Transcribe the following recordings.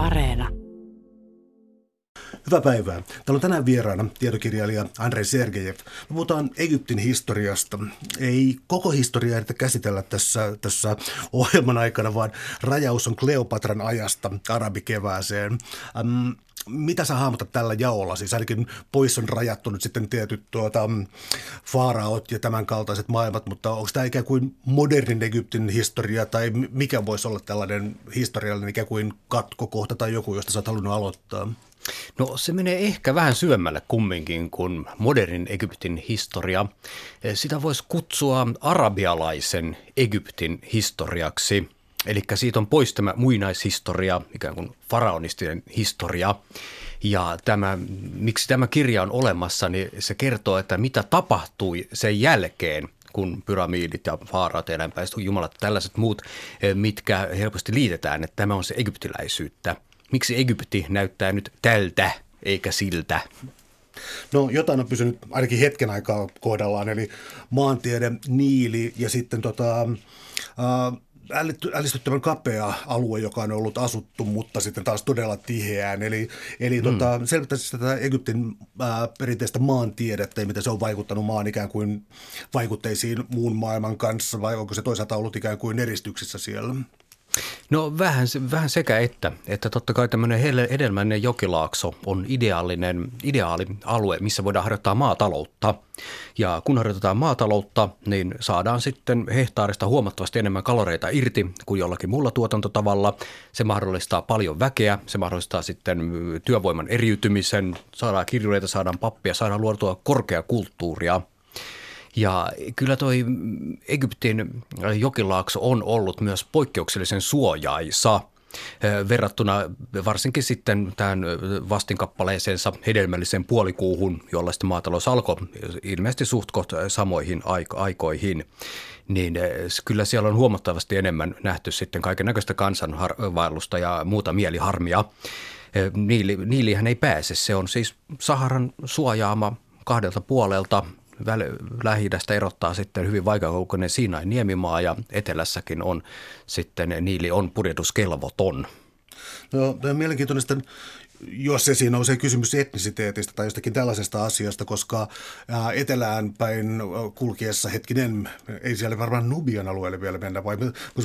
Areena. Hyvää päivää. Täällä on tänään vieraana tietokirjailija Andrei Sergejev. Me puhutaan Egyptin historiasta. Ei koko historiaa edetä käsitellä tässä, tässä ohjelman aikana, vaan rajaus on Kleopatran ajasta arabikevääseen. Ähm, mitä sä hahmotat tällä jaolla? Siis ainakin pois on rajattu nyt sitten tietyt tuota, faaraot ja tämän kaltaiset maailmat, mutta onko tämä ikään kuin modernin Egyptin historia tai mikä voisi olla tällainen historiallinen ikään kuin katkokohta tai joku, josta sä oot halunnut aloittaa? No se menee ehkä vähän syvemmälle kumminkin kuin modernin Egyptin historia. Sitä voisi kutsua arabialaisen Egyptin historiaksi. Eli siitä on pois tämä muinaishistoria, ikään kuin faraonistinen historia. Ja tämä, miksi tämä kirja on olemassa, niin se kertoo, että mitä tapahtui sen jälkeen – kun pyramidit ja faarat ja näin jumalat, tällaiset muut, mitkä helposti liitetään, että tämä on se egyptiläisyyttä – Miksi Egypti näyttää nyt tältä eikä siltä? No jotain on pysynyt ainakin hetken aikaa kohdallaan, eli maantiede, niili ja sitten tota, äh, ällistyttävän kapea alue, joka on ollut asuttu, mutta sitten taas todella tiheään. Eli, eli mm. tota, selvittäisi tätä Egyptin ää, perinteistä maantiedettä ja miten se on vaikuttanut maan ikään kuin vaikutteisiin muun maailman kanssa, vai onko se toisaalta ollut ikään kuin eristyksissä siellä? No vähän, vähän sekä että, että totta kai tämmöinen hedelmällinen jokilaakso on ideaalinen, ideaali alue, missä voidaan harjoittaa maataloutta. Ja kun harjoitetaan maataloutta, niin saadaan sitten hehtaarista huomattavasti enemmän kaloreita irti kuin jollakin muulla tuotantotavalla. Se mahdollistaa paljon väkeä, se mahdollistaa sitten työvoiman eriytymisen, saadaan kirjoita, saadaan pappia, saadaan luotua korkeakulttuuria – ja kyllä toi Egyptin jokilaakso on ollut myös poikkeuksellisen suojaisa verrattuna varsinkin sitten tähän vastinkappaleeseensa hedelmällisen puolikuuhun, jolla sitten maatalous alkoi ilmeisesti suht samoihin aikoihin, niin kyllä siellä on huomattavasti enemmän nähty sitten kaiken näköistä kansanvaellusta ja muuta mieliharmia. Niili, niilihän ei pääse, se on siis Saharan suojaama kahdelta puolelta lähi erottaa sitten hyvin vaikeakoukkoinen Siinain niemimaa ja etelässäkin on sitten Niili on purjetuskelvoton. No, tämä on mielenkiintoista jos se siinä nousee kysymys etnisiteetistä tai jostakin tällaisesta asiasta, koska etelään päin kulkiessa hetkinen, ei siellä varmaan Nubian alueelle vielä mennä, vai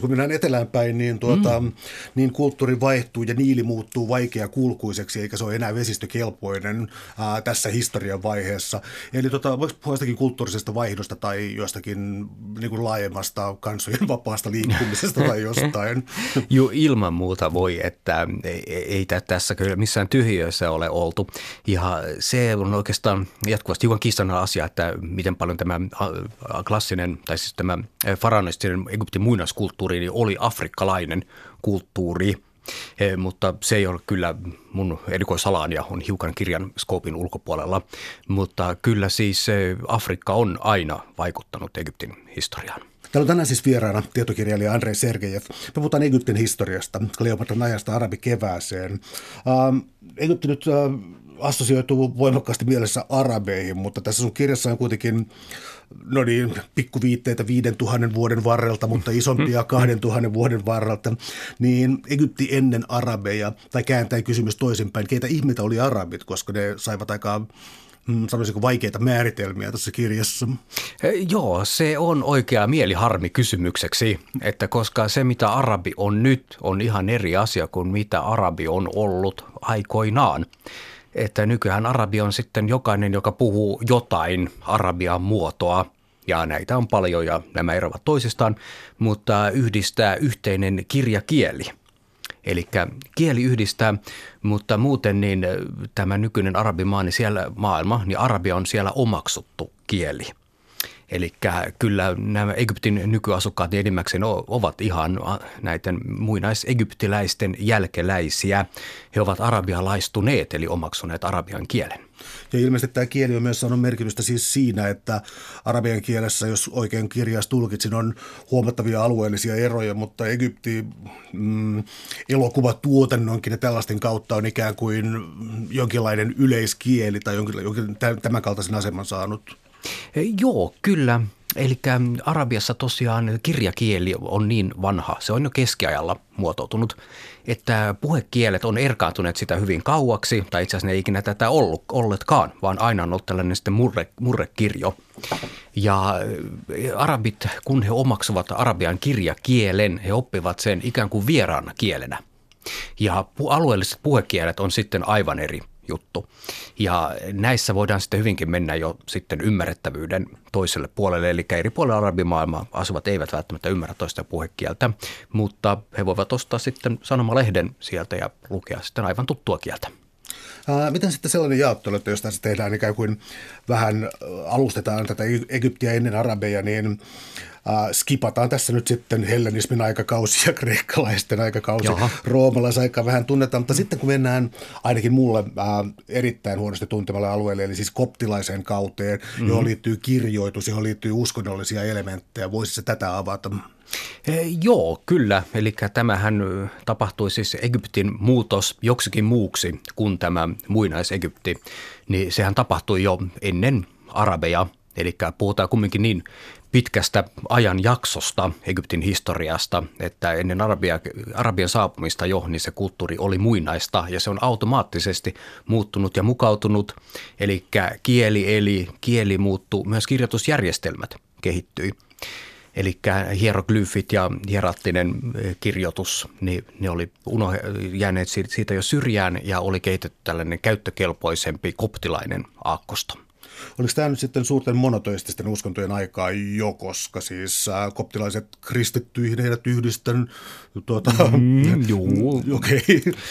kun mennään etelään päin, niin, tuota, mm. niin kulttuuri vaihtuu ja niili muuttuu vaikea kulkuiseksi, eikä se ole enää vesistökelpoinen ää, tässä historian vaiheessa. Eli tota, voiko puhua jostakin kulttuurisesta vaihdosta tai jostakin niin kuin laajemmasta kansojen vapaasta liikkumisesta tai jostain? Joo, ilman muuta voi, että ei, ei tässä kyllä missään missään tyhjöissä ole oltu. Ja se on oikeastaan jatkuvasti hiukan kiistana asia, että miten paljon tämä klassinen, tai siis tämä faraonistinen Egyptin muinaiskulttuuri niin oli afrikkalainen kulttuuri. He, mutta se ei ole kyllä mun erikoisalaan ja on hiukan kirjan skoopin ulkopuolella. Mutta kyllä siis Afrikka on aina vaikuttanut Egyptin historiaan. Täällä on tänään siis vieraana tietokirjailija Andrei Sergejev. Me puhutaan Egyptin historiasta, Kleopatran ajasta arabikevääseen. Ähm, Egypti nyt äh, assosioituu voimakkaasti mielessä arabeihin, mutta tässä sun kirjassa on kuitenkin no niin, pikkuviitteitä viiden tuhannen vuoden varrelta, mutta isompia kahden tuhannen vuoden varrelta, niin Egypti ennen arabeja, tai kääntäen kysymys toisinpäin, keitä ihmeitä oli arabit, koska ne saivat aika mm, sanoisinko vaikeita määritelmiä tässä kirjassa? Joo, se on oikea mieliharmi kysymykseksi, että koska se mitä arabi on nyt on ihan eri asia kuin mitä arabi on ollut aikoinaan. Että nykyään arabi on sitten jokainen, joka puhuu jotain arabian muotoa, ja näitä on paljon ja nämä eroavat toisistaan, mutta yhdistää yhteinen kirjakieli – Eli kieli yhdistää, mutta muuten niin tämä nykyinen arabimaa, niin siellä maailma, niin arabia on siellä omaksuttu kieli. Eli kyllä nämä Egyptin nykyasukkaat niin enimmäkseen ovat ihan näiden muinaisegyptiläisten jälkeläisiä. He ovat arabialaistuneet eli omaksuneet arabian kielen. Ja ilmeisesti tämä kieli on myös saanut merkitystä siis siinä, että arabian kielessä, jos oikein kirjaus tulkitsin, on huomattavia alueellisia eroja, mutta Egypti mm, elokuvatuotannonkin ja tällaisten kautta on ikään kuin jonkinlainen yleiskieli tai jonkin, jonkin tämän kaltaisen aseman saanut. Joo, kyllä. Eli Arabiassa tosiaan kirjakieli on niin vanha, se on jo keskiajalla muotoutunut, että puhekielet on erkaantuneet sitä hyvin kauaksi, tai itse asiassa ne ei ikinä tätä ollut, olletkaan, vaan aina on ollut tällainen sitten murre, murrekirjo. Ja arabit, kun he omaksuvat arabian kirjakielen, he oppivat sen ikään kuin vieraana kielenä. Ja alueelliset puhekielet on sitten aivan eri juttu. Ja näissä voidaan sitten hyvinkin mennä jo sitten ymmärrettävyyden toiselle puolelle, eli eri puolella arabimaailmaa asuvat eivät välttämättä ymmärrä toista puhekieltä, mutta he voivat ostaa sitten sanomalehden sieltä ja lukea sitten aivan tuttua kieltä. Ää, miten sitten sellainen jaottelu, että jos tässä tehdään ikään kuin vähän alustetaan tätä Egyptiä ennen arabeja, niin äh, skipataan tässä nyt sitten hellenismin aikakausi ja kreikkalaisten aikakausi. Jaha. Roomalaisaika vähän tunnetaan, mutta sitten kun mennään ainakin mulle äh, erittäin huonosti tuntemalle alueelle, eli siis koptilaiseen kauteen, mm-hmm. johon liittyy kirjoitus, johon liittyy uskonnollisia elementtejä, voisi se tätä avata? Eh, joo, kyllä. Eli tämähän tapahtui siis Egyptin muutos joksikin muuksi kuin tämä muinais-Egypti. Niin sehän tapahtui jo ennen arabeja. Eli puhutaan kumminkin niin pitkästä ajan jaksosta Egyptin historiasta, että ennen Arabia, Arabian saapumista jo, niin se kulttuuri oli muinaista ja se on automaattisesti muuttunut ja mukautunut. Eli kieli eli, kieli muuttuu, myös kirjoitusjärjestelmät kehittyi. Eli hieroglyfit ja hierattinen eh, kirjoitus, niin ne oli unoh- jääneet siitä jo syrjään ja oli kehitetty tällainen käyttökelpoisempi koptilainen aakkosto. Oliko tämä nyt sitten suurten monoteististen uskontojen aikaa jo, koska siis äh, koptilaiset kristittyihin heidät yhdistän? Tuota, mm, joo. Okay.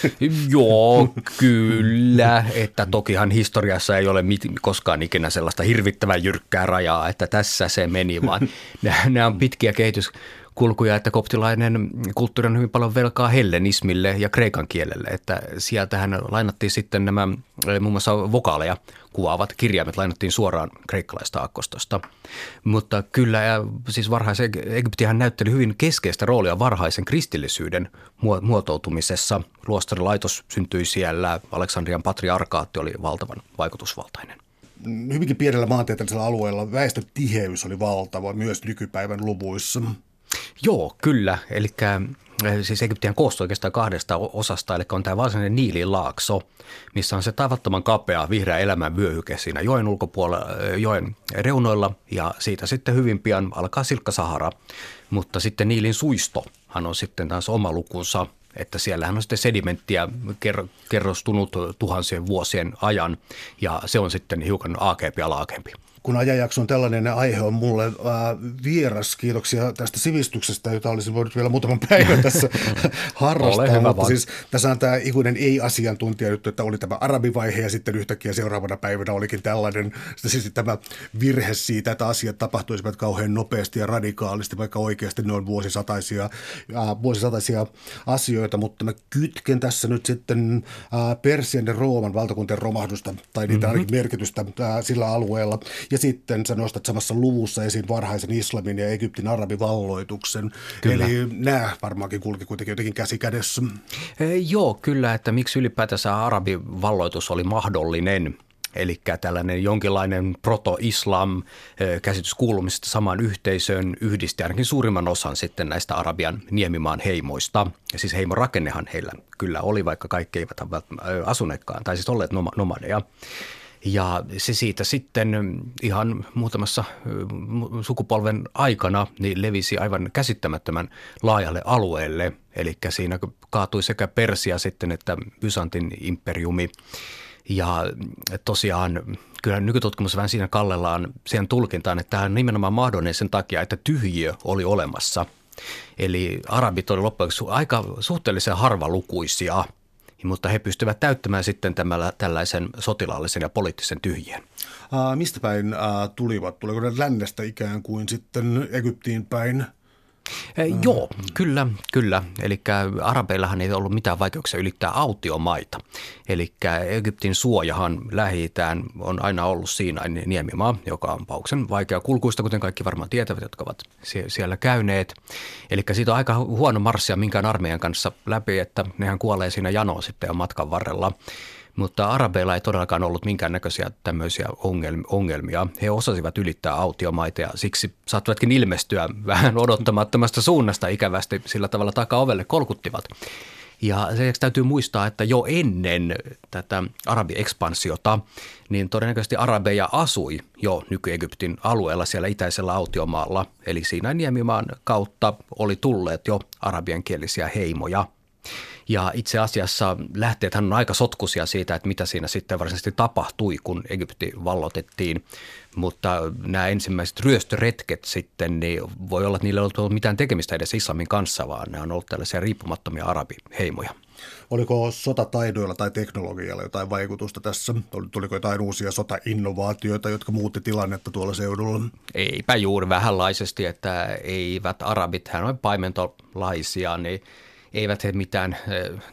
joo, kyllä. Että tokihan historiassa ei ole mit, koskaan ikinä sellaista hirvittävän jyrkkää rajaa, että tässä se meni, vaan nämä on pitkiä kehitys kulkuja, että koptilainen kulttuuri on hyvin paljon velkaa hellenismille ja kreikan kielelle, että sieltähän lainattiin sitten nämä eh, muun muassa vokaaleja kuvaavat kirjaimet lainattiin suoraan kreikkalaista akkostosta. Mutta kyllä, ja siis varhaisen Egyptihän näytteli hyvin keskeistä roolia varhaisen kristillisyyden muotoutumisessa. Luostarilaitos syntyi siellä, Aleksandrian patriarkaatti oli valtavan vaikutusvaltainen hyvinkin pienellä maantieteellisellä alueella väestötiheys oli valtava myös nykypäivän luvuissa. Joo, kyllä. Eli eh, siis Egyptian koostuu oikeastaan kahdesta osasta, eli on tämä varsinainen Niilin laakso, missä on se tavattoman kapea vihreä elämän vyöhyke siinä joen ulkopuolella, eh, joen reunoilla, ja siitä sitten hyvin pian alkaa Silkka Sahara. Mutta sitten Niilin suistohan on sitten taas oma lukunsa, että siellähän on sitten sedimenttiä kerrostunut tuhansien vuosien ajan, ja se on sitten hiukan aakeempi ja laakempi kun ajanjakso on tällainen, aihe on mulle äh, vieras. Kiitoksia tästä sivistyksestä, jota olisin voinut vielä muutaman päivän tässä harrastaa. hyvä mutta siis, tässä on tämä ikuinen ei-asiantuntija juttu, että oli tämä arabivaihe ja sitten yhtäkkiä seuraavana päivänä olikin tällainen, siis tämä virhe siitä, että asiat tapahtuisivat kauhean nopeasti ja radikaalisti, vaikka oikeasti ne on vuosisataisia, äh, vuosisataisia asioita, mutta mä kytken tässä nyt sitten äh, Persian ja Rooman valtakuntien romahdusta tai niitä mm-hmm. merkitystä äh, sillä alueella. Ja sitten sä nostat samassa luvussa esiin varhaisen islamin ja Egyptin arabivalloituksen. Kyllä. Eli nämä varmaankin kulki kuitenkin jotenkin käsi kädessä. E, joo, kyllä, että miksi ylipäätänsä arabivalloitus oli mahdollinen – Eli tällainen jonkinlainen proto-islam käsitys kuulumisesta samaan yhteisöön yhdisti ainakin suurimman osan sitten näistä Arabian niemimaan heimoista. Ja siis heimorakennehan heillä kyllä oli, vaikka kaikki eivät asuneetkaan, tai siis olleet nomadeja. Ja se siitä sitten ihan muutamassa sukupolven aikana niin levisi aivan käsittämättömän laajalle alueelle. Eli siinä kaatui sekä Persia sitten että Byzantin imperiumi. Ja tosiaan kyllä nykytutkimus vähän siinä kallellaan siihen tulkintaan, että tämä on nimenomaan mahdollinen sen takia, että tyhjiö oli olemassa. Eli arabit oli loppujen aika suhteellisen harvalukuisia – mutta he pystyvät täyttämään sitten tämällä, tällaisen sotilaallisen ja poliittisen tyhjien. Uh, mistä päin uh, tulivat? Tuliko ne lännestä ikään kuin sitten Egyptiin päin? Mm. Joo, kyllä, kyllä. Eli arabeillahan ei ollut mitään vaikeuksia ylittää autiomaita. Eli Egyptin suojahan lähi on aina ollut siinä niemimaa, joka on pauksen vaikea kulkuista, kuten kaikki varmaan tietävät, jotka ovat siellä käyneet. Eli siitä on aika huono marssia minkään armeijan kanssa läpi, että nehän kuolee siinä janoa sitten matkan varrella. Mutta arabeilla ei todellakaan ollut minkäännäköisiä tämmöisiä ongelmia. He osasivat ylittää autiomaita ja siksi saattivatkin ilmestyä vähän odottamattomasta suunnasta ikävästi sillä tavalla takaovelle kolkuttivat. Ja se täytyy muistaa, että jo ennen tätä arabiekspansiota, niin todennäköisesti arabeja asui jo nyky-Egyptin alueella siellä itäisellä autiomaalla. Eli siinä Niemimaan kautta oli tulleet jo arabiankielisiä heimoja. Ja itse asiassa lähteethän on aika sotkusia siitä, että mitä siinä sitten varsinaisesti tapahtui, kun Egypti vallotettiin. Mutta nämä ensimmäiset ryöstöretket sitten, niin voi olla, että niillä ei ollut mitään tekemistä edes islamin kanssa, vaan ne on ollut tällaisia riippumattomia arabiheimoja. Oliko sotataidoilla tai teknologialla jotain vaikutusta tässä? Tuliko jotain uusia sotainnovaatioita, jotka muutti tilannetta tuolla seudulla? Eipä juuri vähänlaisesti, että eivät arabit, hän on paimentolaisia, niin – eivät he mitään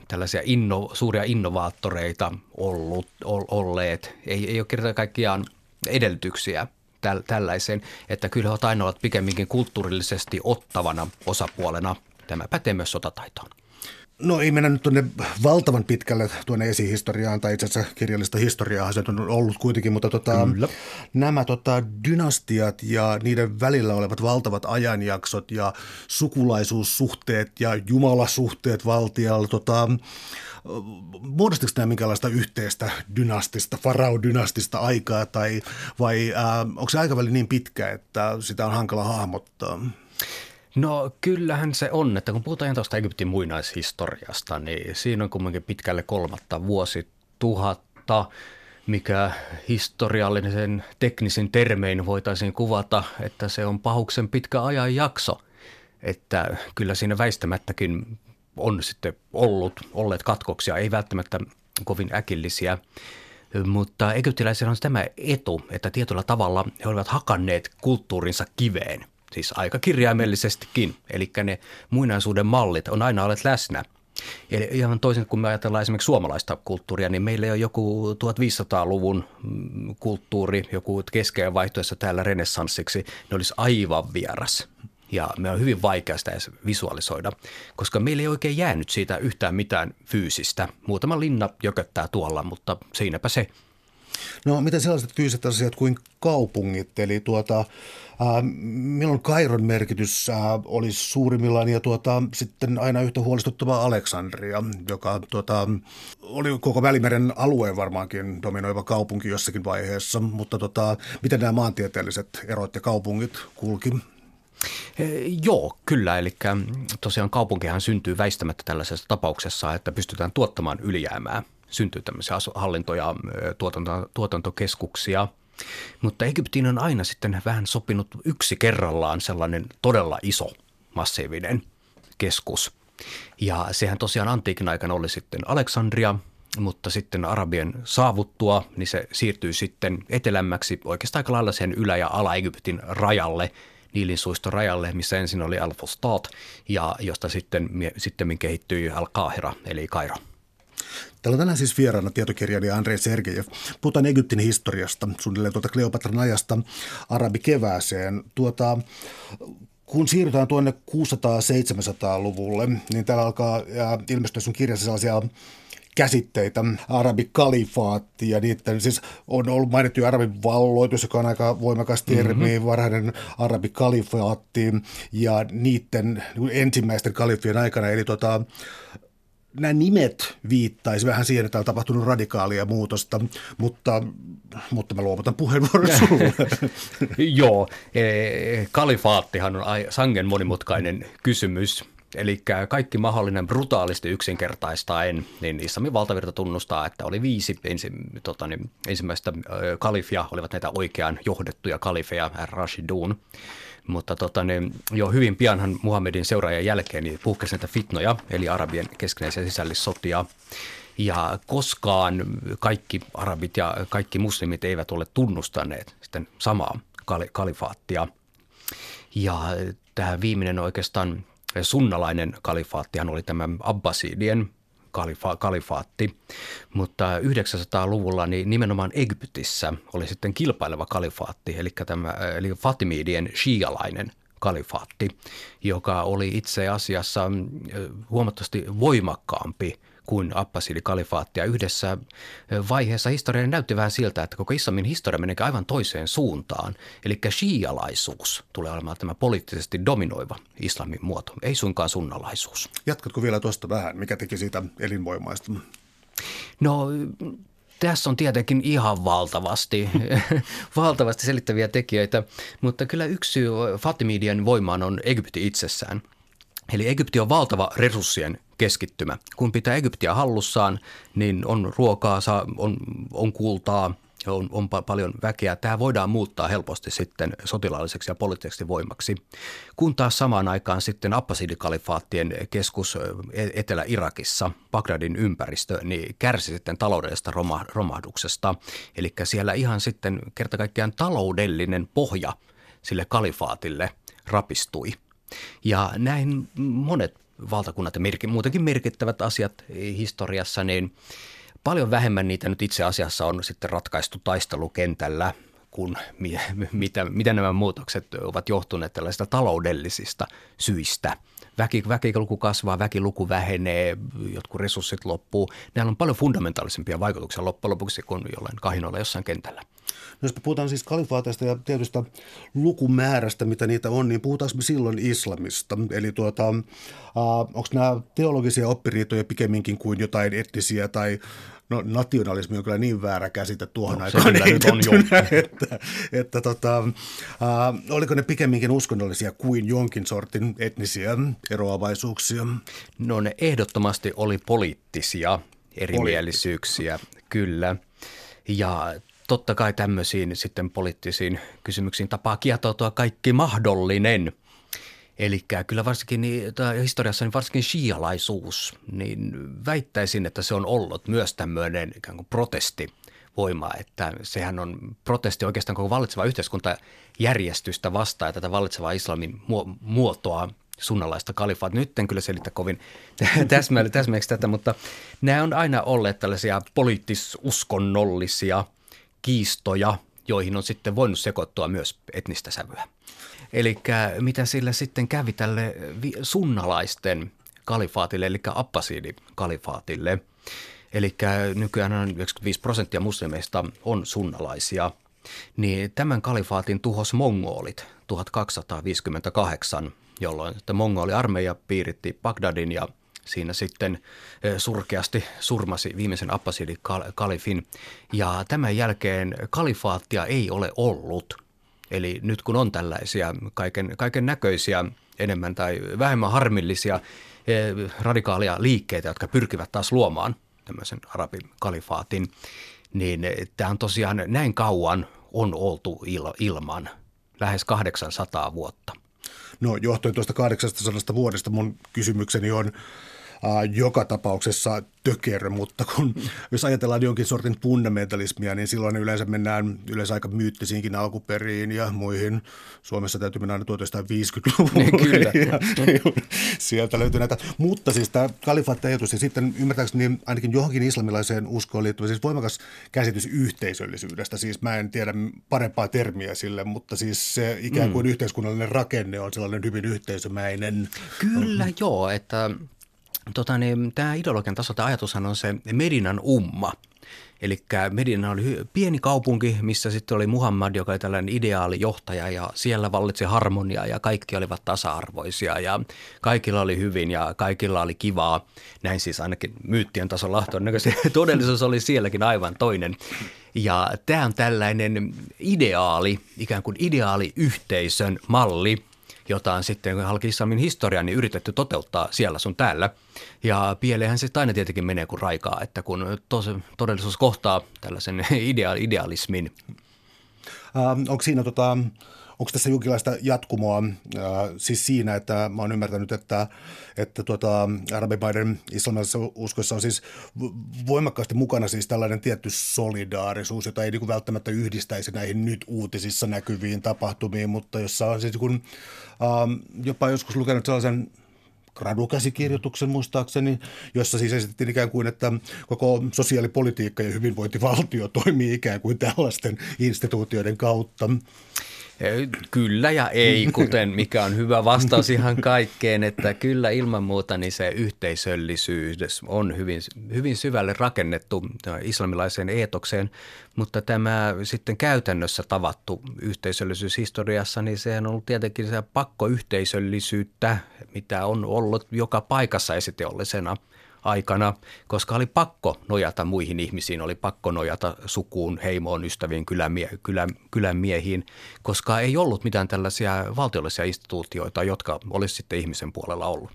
tällaisia inno, suuria innovaattoreita ollut, olleet. Ei, ei ole kerta kaikkiaan edellytyksiä täl, tällaiseen, että kyllä he ovat aina olleet pikemminkin kulttuurillisesti ottavana osapuolena. Tämä pätee myös sotataitoon. No ei mennä nyt tuonne valtavan pitkälle tuonne esihistoriaan, tai itse asiassa kirjallista historiaa se on ollut kuitenkin, mutta tota, nämä tota, dynastiat ja niiden välillä olevat valtavat ajanjaksot ja sukulaisuussuhteet ja jumalasuhteet valtialla, tota, muodostiko nämä minkälaista yhteistä dynastista, faraodynastista aikaa, tai vai äh, onko se aikaväli niin pitkä, että sitä on hankala hahmottaa? No kyllähän se on, että kun puhutaan tuosta Egyptin muinaishistoriasta, niin siinä on kumminkin pitkälle kolmatta vuosituhatta, mikä historiallisen teknisin termein voitaisiin kuvata, että se on pahuksen pitkä ajan jakso. Että kyllä siinä väistämättäkin on sitten ollut, olleet katkoksia, ei välttämättä kovin äkillisiä. Mutta egyptiläisillä on tämä etu, että tietyllä tavalla he olivat hakanneet kulttuurinsa kiveen siis aika kirjaimellisestikin. Eli ne muinaisuuden mallit on aina olleet läsnä. Eli ihan toisin kuin me ajatellaan esimerkiksi suomalaista kulttuuria, niin meillä on joku 1500-luvun mm, kulttuuri, joku keskeinen vaihtoehto täällä renessanssiksi, ne olisi aivan vieras. Ja me on hyvin vaikea sitä edes visualisoida, koska meillä ei oikein jäänyt siitä yhtään mitään fyysistä. Muutama linna jököttää tuolla, mutta siinäpä se. No miten sellaiset fyysiset asiat kuin kaupungit, eli tuota, äh, milloin Kairon merkitys äh, olisi suurimmillaan ja tuota, sitten aina yhtä huolestuttava Aleksandria, joka tuota, oli koko Välimeren alueen varmaankin dominoiva kaupunki jossakin vaiheessa, mutta tuota, miten nämä maantieteelliset erot ja kaupungit kulki? Joo, kyllä. Eli tosiaan kaupunkihan syntyy väistämättä tällaisessa tapauksessa, että pystytään tuottamaan ylijäämää syntyy tämmöisiä hallinto- ja tuotanto, tuotantokeskuksia. Mutta Egyptiin on aina sitten vähän sopinut yksi kerrallaan sellainen todella iso, massiivinen keskus. Ja sehän tosiaan antiikin aikana oli sitten Aleksandria, mutta sitten Arabien saavuttua, niin se siirtyy sitten etelämmäksi oikeastaan aika lailla sen ylä- ja ala-Egyptin rajalle, Niilinsuiston rajalle, missä ensin oli Al-Fustat ja josta sitten, sitten kehittyi Al-Kahira eli Kairo. Täällä on tänään siis vieraana tietokirjailija Andrei Sergejev. Puhutaan Egyptin historiasta, suunnilleen tuota Kleopatran ajasta arabikevääseen. Tuota, kun siirrytään tuonne 600-700-luvulle, niin täällä alkaa ilmestyä sun kirjassa sellaisia käsitteitä, arabikalifaatti ja niiden, siis on ollut mainittu arabin valloitus, joka on aika voimakas termi, mm-hmm. varhainen arabikalifaatti ja niiden ensimmäisten kalifien aikana, eli tota, nämä nimet viittaisi vähän siihen, että on tapahtunut radikaalia muutosta, mutta, mutta mä luovutan puheenvuoron sulle. Joo, e, kalifaattihan on sangen monimutkainen kysymys. Eli kaikki mahdollinen brutaalisti yksinkertaistaen, niin islamin valtavirta tunnustaa, että oli viisi ensi, tota, niin, ensimmäistä kalifia, olivat näitä oikean johdettuja kalifeja, Rashidun. Mutta tota, niin, jo hyvin pianhan Muhammedin seuraajan jälkeen niin puhkesi näitä fitnoja, eli arabien keskinäisiä sisällissotia. Ja koskaan kaikki arabit ja kaikki muslimit eivät ole tunnustaneet sitten samaa kalifaattia. Ja tämä viimeinen oikeastaan sunnalainen kalifaattihan oli tämä Abbasidien kalifa- kalifaatti, mutta 900-luvulla niin nimenomaan Egyptissä oli sitten kilpaileva kalifaatti, eli, tämä, eli Fatimidien shialainen kalifaatti, joka oli itse asiassa mm, huomattavasti voimakkaampi kuin Abbasidikalifaattia. Yhdessä vaiheessa historia näytti vähän siltä, että koko islamin historia menee aivan toiseen suuntaan. Eli shialaisuus tulee olemaan tämä poliittisesti dominoiva islamin muoto, ei suinkaan sunnalaisuus. Jatkatko vielä tuosta vähän, mikä teki siitä elinvoimaista? No tässä on tietenkin ihan valtavasti, valtavasti selittäviä tekijöitä, mutta kyllä yksi syy Fatimidien voimaan on Egypti itsessään. Eli Egypti on valtava resurssien keskittymä. Kun pitää Egyptiä hallussaan, niin on ruokaa, on, on kultaa, on, on paljon väkeä. Tämä voidaan muuttaa helposti sitten sotilaalliseksi ja poliittiseksi voimaksi. Kun taas samaan aikaan sitten Abbasidikalikfaattien keskus e-, Etelä-Irakissa, Bagdadin ympäristö, niin kärsi sitten taloudellisesta roma, romahduksesta. Eli siellä ihan sitten kerta kaikkiaan taloudellinen pohja sille kalifaatille rapistui. Ja näin monet valtakunnat ja muutenkin merkittävät asiat historiassa, niin Paljon vähemmän niitä nyt itse asiassa on sitten ratkaistu taistelukentällä, kun mitä, mitä nämä muutokset ovat johtuneet tällaisista taloudellisista syistä. Väki, väkiluku kasvaa, väkiluku vähenee, jotkut resurssit loppuu. Näillä on paljon fundamentaalisempia vaikutuksia loppujen lopuksi kuin jollain kahinoilla jossain kentällä. Jos puhutaan siis kalifaateista ja tietystä lukumäärästä, mitä niitä on, niin puhutaanko me silloin islamista? Eli tuota, äh, onko nämä teologisia oppiriitoja pikemminkin kuin jotain etnisiä tai No nationalismi on kyllä niin väärä käsite tuohon no, aikaan nyt on jo. että, että tota, äh, oliko ne pikemminkin uskonnollisia kuin jonkin sortin etnisiä eroavaisuuksia? No ne ehdottomasti oli poliittisia erimielisyyksiä, Poliitti. kyllä. Ja totta kai tämmöisiin sitten poliittisiin kysymyksiin tapaa kietoutua kaikki mahdollinen – Eli kyllä varsinkin niin, historiassa niin varsinkin shialaisuus, niin väittäisin, että se on ollut myös tämmöinen ikään kuin protestivoima, että sehän on protesti oikeastaan koko vallitsevaa yhteiskuntajärjestystä vastaan ja tätä vallitsevaa islamin muotoa sunnalaista kalifaat. Nyt en kyllä selitä kovin täsmälliseksi tätä, mutta nämä on aina olleet tällaisia poliittis-uskonnollisia kiistoja, joihin on sitten voinut sekoittua myös etnistä sävyä. Eli mitä sillä sitten kävi tälle sunnalaisten kalifaatille, eli Abbasidi-kalifaatille. Eli nykyään noin 95 prosenttia muslimeista on sunnalaisia. Niin tämän kalifaatin tuhos mongolit 1258, jolloin mongoli-armeija piiritti Bagdadin ja siinä sitten surkeasti surmasi viimeisen Abbasidi-kalifin. Ja tämän jälkeen kalifaattia ei ole ollut – Eli nyt kun on tällaisia kaiken, kaiken näköisiä enemmän tai vähemmän harmillisia radikaalia liikkeitä, jotka pyrkivät taas luomaan tämmöisen arabikalifaatin, niin tämä on tosiaan näin kauan on oltu il, ilman, lähes 800 vuotta. No johtuen tuosta 800 vuodesta mun kysymykseni on, joka tapauksessa tökerö, mutta kun, jos ajatellaan jonkin sortin fundamentalismia, niin silloin yleensä mennään yleensä aika myyttisiinkin alkuperiin ja muihin. Suomessa täytyy mennä aina 1950-luvulle. Niin, kyllä. Ja, sieltä löytyy näitä. Mutta siis tämä kalifaatti-ajatus ja sitten ymmärtääkseni niin ainakin johonkin islamilaiseen uskoon liittyvä siis voimakas käsitys yhteisöllisyydestä. Siis mä en tiedä parempaa termiä sille, mutta siis se ikään kuin mm. yhteiskunnallinen rakenne on sellainen hyvin yhteisömäinen. Kyllä, no. joo, että tota, niin, tämä ideologian taso, tämä ajatushan on se Medinan umma. Eli Medina oli pieni kaupunki, missä sitten oli Muhammad, joka oli tällainen ideaalijohtaja ja siellä vallitsi harmonia ja kaikki olivat tasa-arvoisia ja kaikilla oli hyvin ja kaikilla oli kivaa. Näin siis ainakin myyttien tasolla todennäköisesti todellisuus oli sielläkin aivan toinen. Ja tämä on tällainen ideaali, ikään kuin ideaaliyhteisön malli – jota on sitten Halki-Islamin historian niin yritetty toteuttaa siellä sun täällä. Ja pieleenhän se aina tietenkin menee kuin raikaa, että kun tos, todellisuus kohtaa tällaisen idea, idealismin. Ähm, onko siinä tota, onko tässä jonkinlaista jatkumoa äh, siis siinä, että mä oon ymmärtänyt, että, että tuota, arabimaiden islamilaisessa uskossa on siis voimakkaasti mukana siis tällainen tietty solidaarisuus, jota ei niin kuin välttämättä yhdistäisi näihin nyt uutisissa näkyviin tapahtumiin, mutta jossa on siis kun, äh, jopa joskus lukenut sellaisen gradukäsikirjoituksen muistaakseni, jossa siis esitettiin ikään kuin, että koko sosiaalipolitiikka ja hyvinvointivaltio toimii ikään kuin tällaisten instituutioiden kautta. Kyllä ja ei, kuten mikä on hyvä vastaus ihan kaikkeen, että kyllä ilman muuta niin se yhteisöllisyys on hyvin, hyvin syvälle rakennettu islamilaiseen eetokseen, mutta tämä sitten käytännössä tavattu yhteisöllisyys historiassa, niin se on ollut tietenkin se pakkoyhteisöllisyyttä, mitä on ollut joka paikassa esiteollisena – aikana, koska oli pakko nojata muihin ihmisiin, oli pakko nojata sukuun, heimoon, ystäviin, kylämie, kylä, kylämiehiin, koska ei ollut mitään tällaisia valtiollisia instituutioita, jotka olisi sitten ihmisen puolella ollut.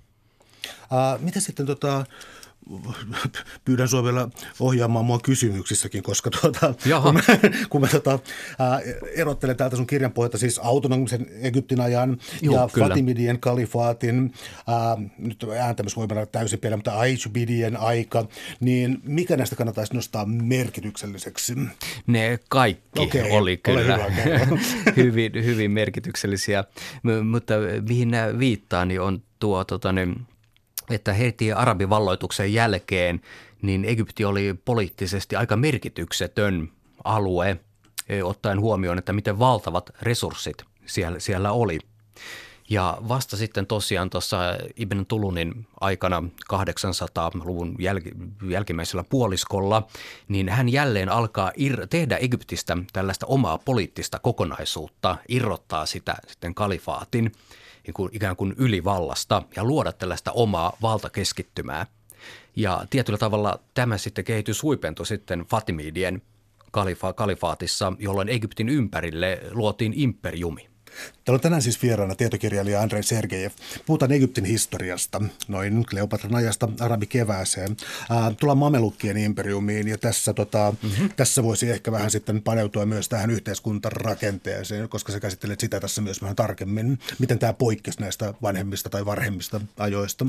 Uh, mitä sitten tota, pyydän sinua vielä ohjaamaan mua kysymyksissäkin, koska tuota, kun mä, kun mä tuota, ää, erottelen täältä sun kirjan pohjalta siis autonomisen Egyptin ajan Juh, ja kyllä. Fatimidien kalifaatin, ää, nyt ääntämys voi mennä täysin pieleen, mutta Aishbidien aika, niin mikä näistä kannattaisi nostaa merkitykselliseksi? Ne kaikki okay, oli kyllä hyvä, hyvin, hyvin merkityksellisiä, M- mutta mihin nämä viittaa, niin on tuo tota, niin, että heti arabivalloituksen jälkeen niin Egypti oli poliittisesti aika merkityksetön alue, e, ottaen huomioon, että miten valtavat resurssit siellä, siellä oli. Ja vasta sitten tosiaan tuossa Ibn Tulunin aikana 800-luvun jäl- jälkimmäisellä puoliskolla, niin hän jälleen alkaa ir- tehdä Egyptistä tällaista omaa poliittista kokonaisuutta, irrottaa sitä sitten kalifaatin – niin kuin ikään kuin ylivallasta ja luoda tällaista omaa valtakeskittymää. Ja tietyllä tavalla tämä sitten kehitys huipentui sitten Fatimidien kalifa- kalifaatissa, jolloin Egyptin ympärille luotiin imperiumi. Täällä on tänään siis vieraana tietokirjailija Andrei Sergejev. Puhutaan Egyptin historiasta, noin Kleopatran ajasta arabikevääseen. Ää, tullaan mamelukkien imperiumiin ja tässä, tota, mm-hmm. tässä voisi ehkä vähän sitten paneutua myös tähän yhteiskuntarakenteeseen, koska sä käsittelet sitä tässä myös vähän tarkemmin. Miten tämä poikkesi näistä vanhemmista tai varhemmista ajoista?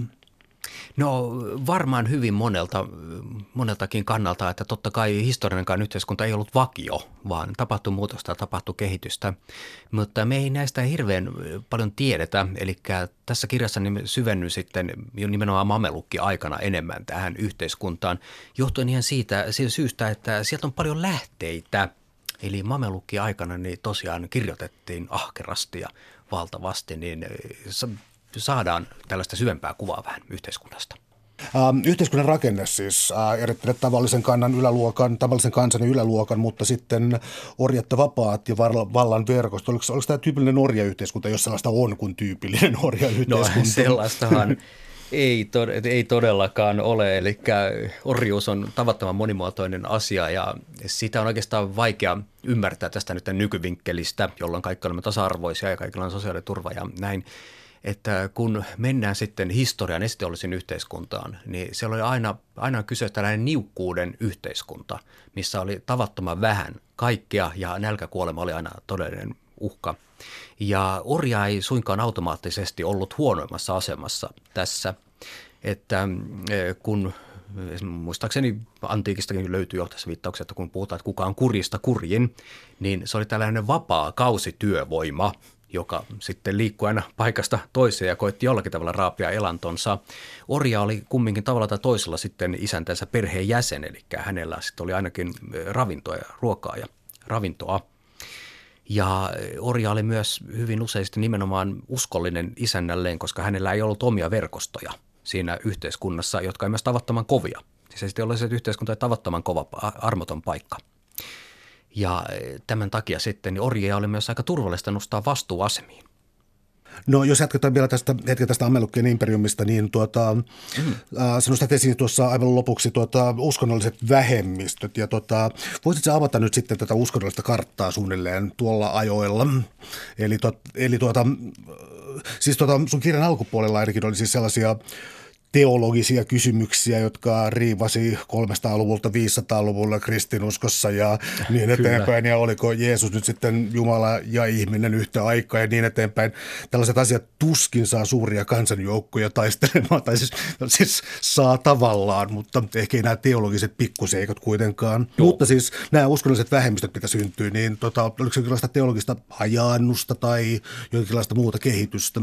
No varmaan hyvin monelta, moneltakin kannalta, että totta kai historiankaan yhteiskunta ei ollut vakio, vaan tapahtui muutosta, tapahtui kehitystä, mutta me ei näistä hirveän paljon tiedetä, eli tässä kirjassa syvenny sitten jo nimenomaan mamelukki aikana enemmän tähän yhteiskuntaan, johtuen ihan siitä, siitä syystä, että sieltä on paljon lähteitä, eli mamelukki aikana niin tosiaan kirjoitettiin ahkerasti ja valtavasti, niin saadaan tällaista syvempää kuvaa vähän yhteiskunnasta. Ähm, yhteiskunnan rakenne siis äh, erittäin tavallisen kannan yläluokan, tavallisen kansan yläluokan, mutta sitten orjatta vapaat ja vallan verkosto. Oliko, oliko tämä tyypillinen orjayhteiskunta, jos sellaista on kuin tyypillinen orjayhteiskunta? No sellaistahan ei, tod- ei todellakaan ole, eli orjuus on tavattoman monimuotoinen asia ja sitä on oikeastaan vaikea ymmärtää tästä nyt nykyvinkkelistä, jolloin kaikki olemme tasa-arvoisia ja kaikilla on sosiaaliturva ja näin että kun mennään sitten historian esiteollisen yhteiskuntaan, niin siellä oli aina, aina kyse tällainen niukkuuden yhteiskunta, missä oli tavattoman vähän kaikkea ja nälkäkuolema oli aina todellinen uhka. Ja orja ei suinkaan automaattisesti ollut huonoimmassa asemassa tässä, että e, kun muistaakseni antiikistakin löytyy jo tässä viittauksia, että kun puhutaan, että kuka on kurjista kurjin, niin se oli tällainen vapaa kausityövoima – joka sitten liikkui aina paikasta toiseen ja koitti jollakin tavalla raapia elantonsa. Orja oli kumminkin tavalla tai toisella sitten isäntänsä perheen jäsen, eli hänellä sitten oli ainakin ravintoa ja ruokaa ja ravintoa. Ja Orja oli myös hyvin useasti nimenomaan uskollinen isännälleen, koska hänellä ei ollut omia verkostoja siinä yhteiskunnassa, jotka ei myös tavattoman kovia. Siis ei sitten ole se yhteiskunta tavattoman kova, armoton paikka. Ja eh, tämän takia sitten niin orjia oli myös aika turvallista nostaa vastuuasemiin. No jos jatketaan vielä tästä hetken tästä Amelukkien imperiumista, niin tuota, mm. äh, nostat esiin tuossa aivan lopuksi tuota, uskonnolliset vähemmistöt. Ja tuota, voisitko avata nyt sitten tätä uskonnollista karttaa suunnilleen tuolla ajoilla? Eli, tuot, eli tuota, siis tuota, sun kirjan alkupuolella ainakin oli siis sellaisia teologisia kysymyksiä, jotka riivasi 300-luvulta 500-luvulla kristinuskossa ja niin eteenpäin. Kyllä. Ja oliko Jeesus nyt sitten Jumala ja ihminen yhtä aikaa ja niin eteenpäin. Tällaiset asiat tuskin saa suuria kansanjoukkoja taistelemaan, tai siis, siis saa tavallaan, mutta ehkä ei nämä teologiset pikkuseikat kuitenkaan. Joo. Mutta siis nämä uskonnolliset vähemmistöt, mitä syntyy, niin tota, oliko jonkinlaista teologista hajaannusta tai jonkinlaista muuta kehitystä?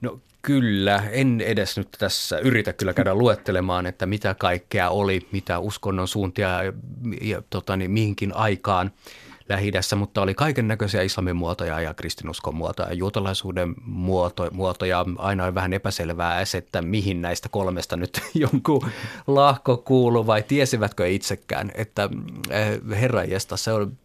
No Kyllä, en edes nyt tässä yritä kyllä käydä luettelemaan, että mitä kaikkea oli, mitä uskonnon suuntia ja, ja tota, niin, mihinkin aikaan. Lähi mutta oli kaiken näköisiä islamin muotoja ja kristinuskon muotoja ja juutalaisuuden muoto, muotoja. Aina on vähän epäselvää että mihin näistä kolmesta nyt jonkun lahko kuuluu vai tiesivätkö itsekään, että eh, herra se on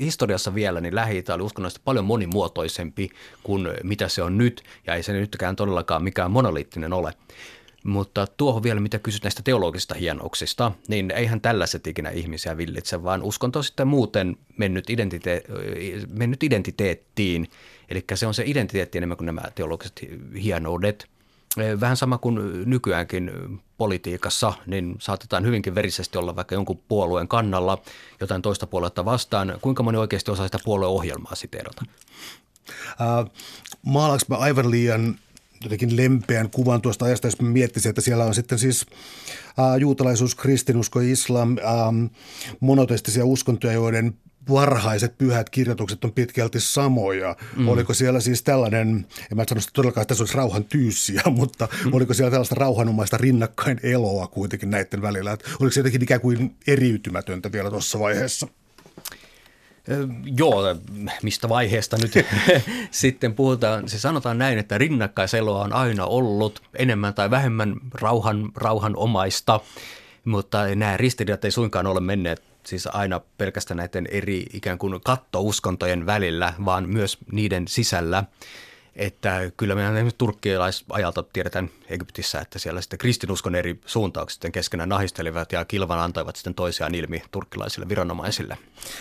historiassa vielä, niin lähi oli uskonnollisesti paljon monimuotoisempi kuin mitä se on nyt ja ei se nytkään todellakaan mikään monoliittinen ole. Mutta tuohon vielä, mitä kysyt näistä teologisista hienouksista, niin eihän tällaiset ikinä ihmisiä villitse, vaan uskonto on sitten muuten mennyt, identite- mennyt identiteettiin. Eli se on se identiteetti enemmän kuin nämä teologiset hienoudet. Vähän sama kuin nykyäänkin politiikassa, niin saatetaan hyvinkin verisesti olla vaikka jonkun puolueen kannalla jotain toista puoluetta vastaan. Kuinka moni oikeasti osaa sitä puolueohjelmaa siteerata? Uh, maalaanko mä aivan liian jotenkin lempeän kuvan tuosta ajasta, jos miettisin, että siellä on sitten siis ää, juutalaisuus, kristinusko, islam, ää, monoteistisia uskontoja, joiden varhaiset pyhät kirjoitukset on pitkälti samoja. Mm. Oliko siellä siis tällainen, en mä sano että todellakaan, että tässä olisi rauhan tyyssiä, mutta mm. oliko siellä tällaista rauhanomaista rinnakkain eloa kuitenkin näiden välillä? Että oliko se jotenkin ikään kuin eriytymätöntä vielä tuossa vaiheessa? Joo, mistä vaiheesta nyt sitten puhutaan. Se sanotaan näin, että rinnakkaiseloa on aina ollut enemmän tai vähemmän rauhan, rauhanomaista, mutta nämä ristiriidat ei suinkaan ole menneet siis aina pelkästään näiden eri ikään kuin kattouskontojen välillä, vaan myös niiden sisällä. Että kyllä meidän esimerkiksi turkkilaisajalta tiedetään Egyptissä, että siellä sitten kristinuskon eri suuntaukset sitten keskenään nahistelivat ja kilvan antoivat sitten toisiaan ilmi turkkilaisille viranomaisille.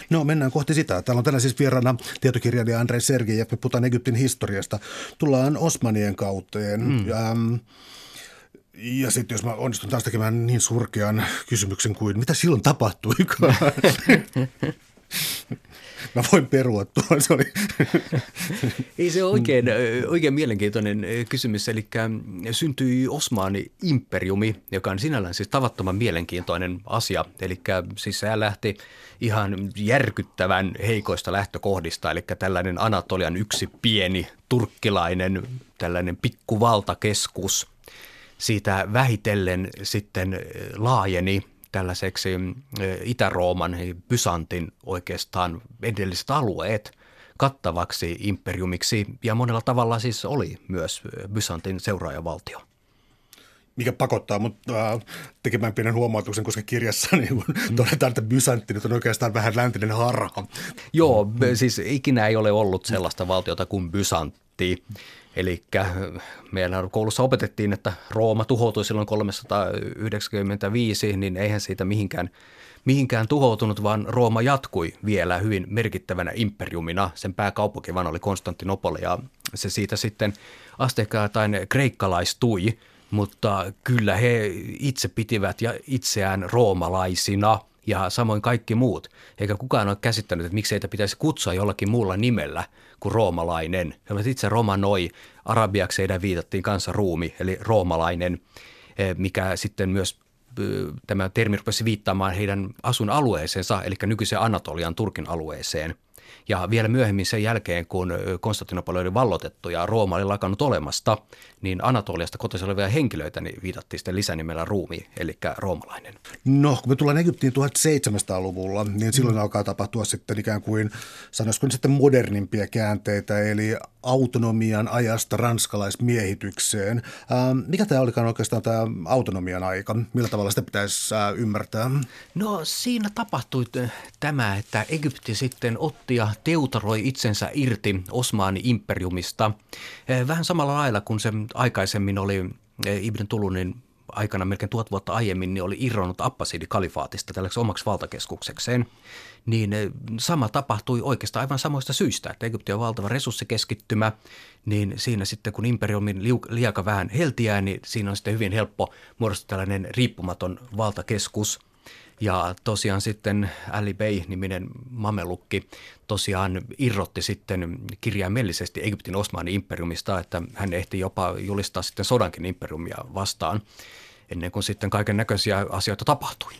No mennään kohti sitä. Täällä on tänään siis vieraana tietokirjailija Andrei Sergejev. Me puhutaan Egyptin historiasta. Tullaan Osmanien kauteen. Mm. Ja, ja sitten jos mä onnistun taas tekemään niin surkean kysymyksen kuin, mitä silloin tapahtui? Mä voin perua tuon, se oli. Ei se oikein, oikein mielenkiintoinen kysymys, eli syntyi Osmani imperiumi, joka on sinällään siis tavattoman mielenkiintoinen asia, eli siis se lähti ihan järkyttävän heikoista lähtökohdista, eli tällainen Anatolian yksi pieni turkkilainen tällainen pikkuvaltakeskus, siitä vähitellen sitten laajeni – tällaiseksi Itä-Rooman, Byzantin oikeastaan edelliset alueet kattavaksi imperiumiksi ja monella tavalla siis oli myös Byzantin seuraajavaltio mikä pakottaa mut äh, tekemään pienen huomautuksen, koska kirjassa niin kun mm. todetaan, että Byzantti nyt on oikeastaan vähän läntinen harha. Joo, siis ikinä ei ole ollut sellaista valtiota kuin Byzantti. Eli meillä koulussa opetettiin, että Rooma tuhoutui silloin 395, niin eihän siitä mihinkään, mihinkään tuhoutunut, vaan Rooma jatkui vielä hyvin merkittävänä imperiumina. Sen pääkaupunki vaan oli Konstantinopoli ja se siitä sitten asteikkaittain kreikkalaistui, mutta kyllä he itse pitivät ja itseään roomalaisina – ja samoin kaikki muut. Eikä kukaan ole käsittänyt, että miksi heitä pitäisi kutsua jollakin muulla nimellä kuin roomalainen. Itse romanoi, arabiaksi heidän viitattiin kanssa ruumi, eli roomalainen, eh, mikä sitten myös eh, tämä termi rupesi viittaamaan heidän asun alueeseensa, eli nykyisen Anatolian Turkin alueeseen – ja vielä myöhemmin sen jälkeen, kun Konstantinopoli oli vallotettu ja Rooma oli lakannut olemasta, niin Anatoliasta kotoisin olevia henkilöitä niin viitattiin sitten lisänimellä ruumi, eli roomalainen. No, kun me tullaan Egyptiin 1700-luvulla, niin silloin mm. alkaa tapahtua sitten ikään kuin, sanoisiko sitten modernimpia käänteitä, eli autonomian ajasta ranskalaismiehitykseen. Ähm, mikä tämä olikaan oikeastaan tämä autonomian aika? Millä tavalla sitä pitäisi äh, ymmärtää? No siinä tapahtui tämä, että Egypti sitten otti ja teutaroi itsensä irti Osmaani imperiumista. Eh, vähän samalla lailla kuin se aikaisemmin oli eh, Ibn Tulunin aikana melkein tuhat vuotta aiemmin niin oli irronnut Abbasidi-kalifaatista tällaiseksi omaksi valtakeskuksekseen, niin eh, sama tapahtui oikeastaan aivan samoista syistä, että Egypti on valtava resurssikeskittymä, niin siinä sitten kun imperiumin liaka vähän heltiää, niin siinä on sitten hyvin helppo muodostaa tällainen riippumaton valtakeskus – ja tosiaan sitten Ali Bey-niminen mamelukki tosiaan irrotti sitten kirjaimellisesti Egyptin Osmanin imperiumista, että hän ehti jopa julistaa sitten sodankin imperiumia vastaan ennen kuin sitten kaiken näköisiä asioita tapahtui.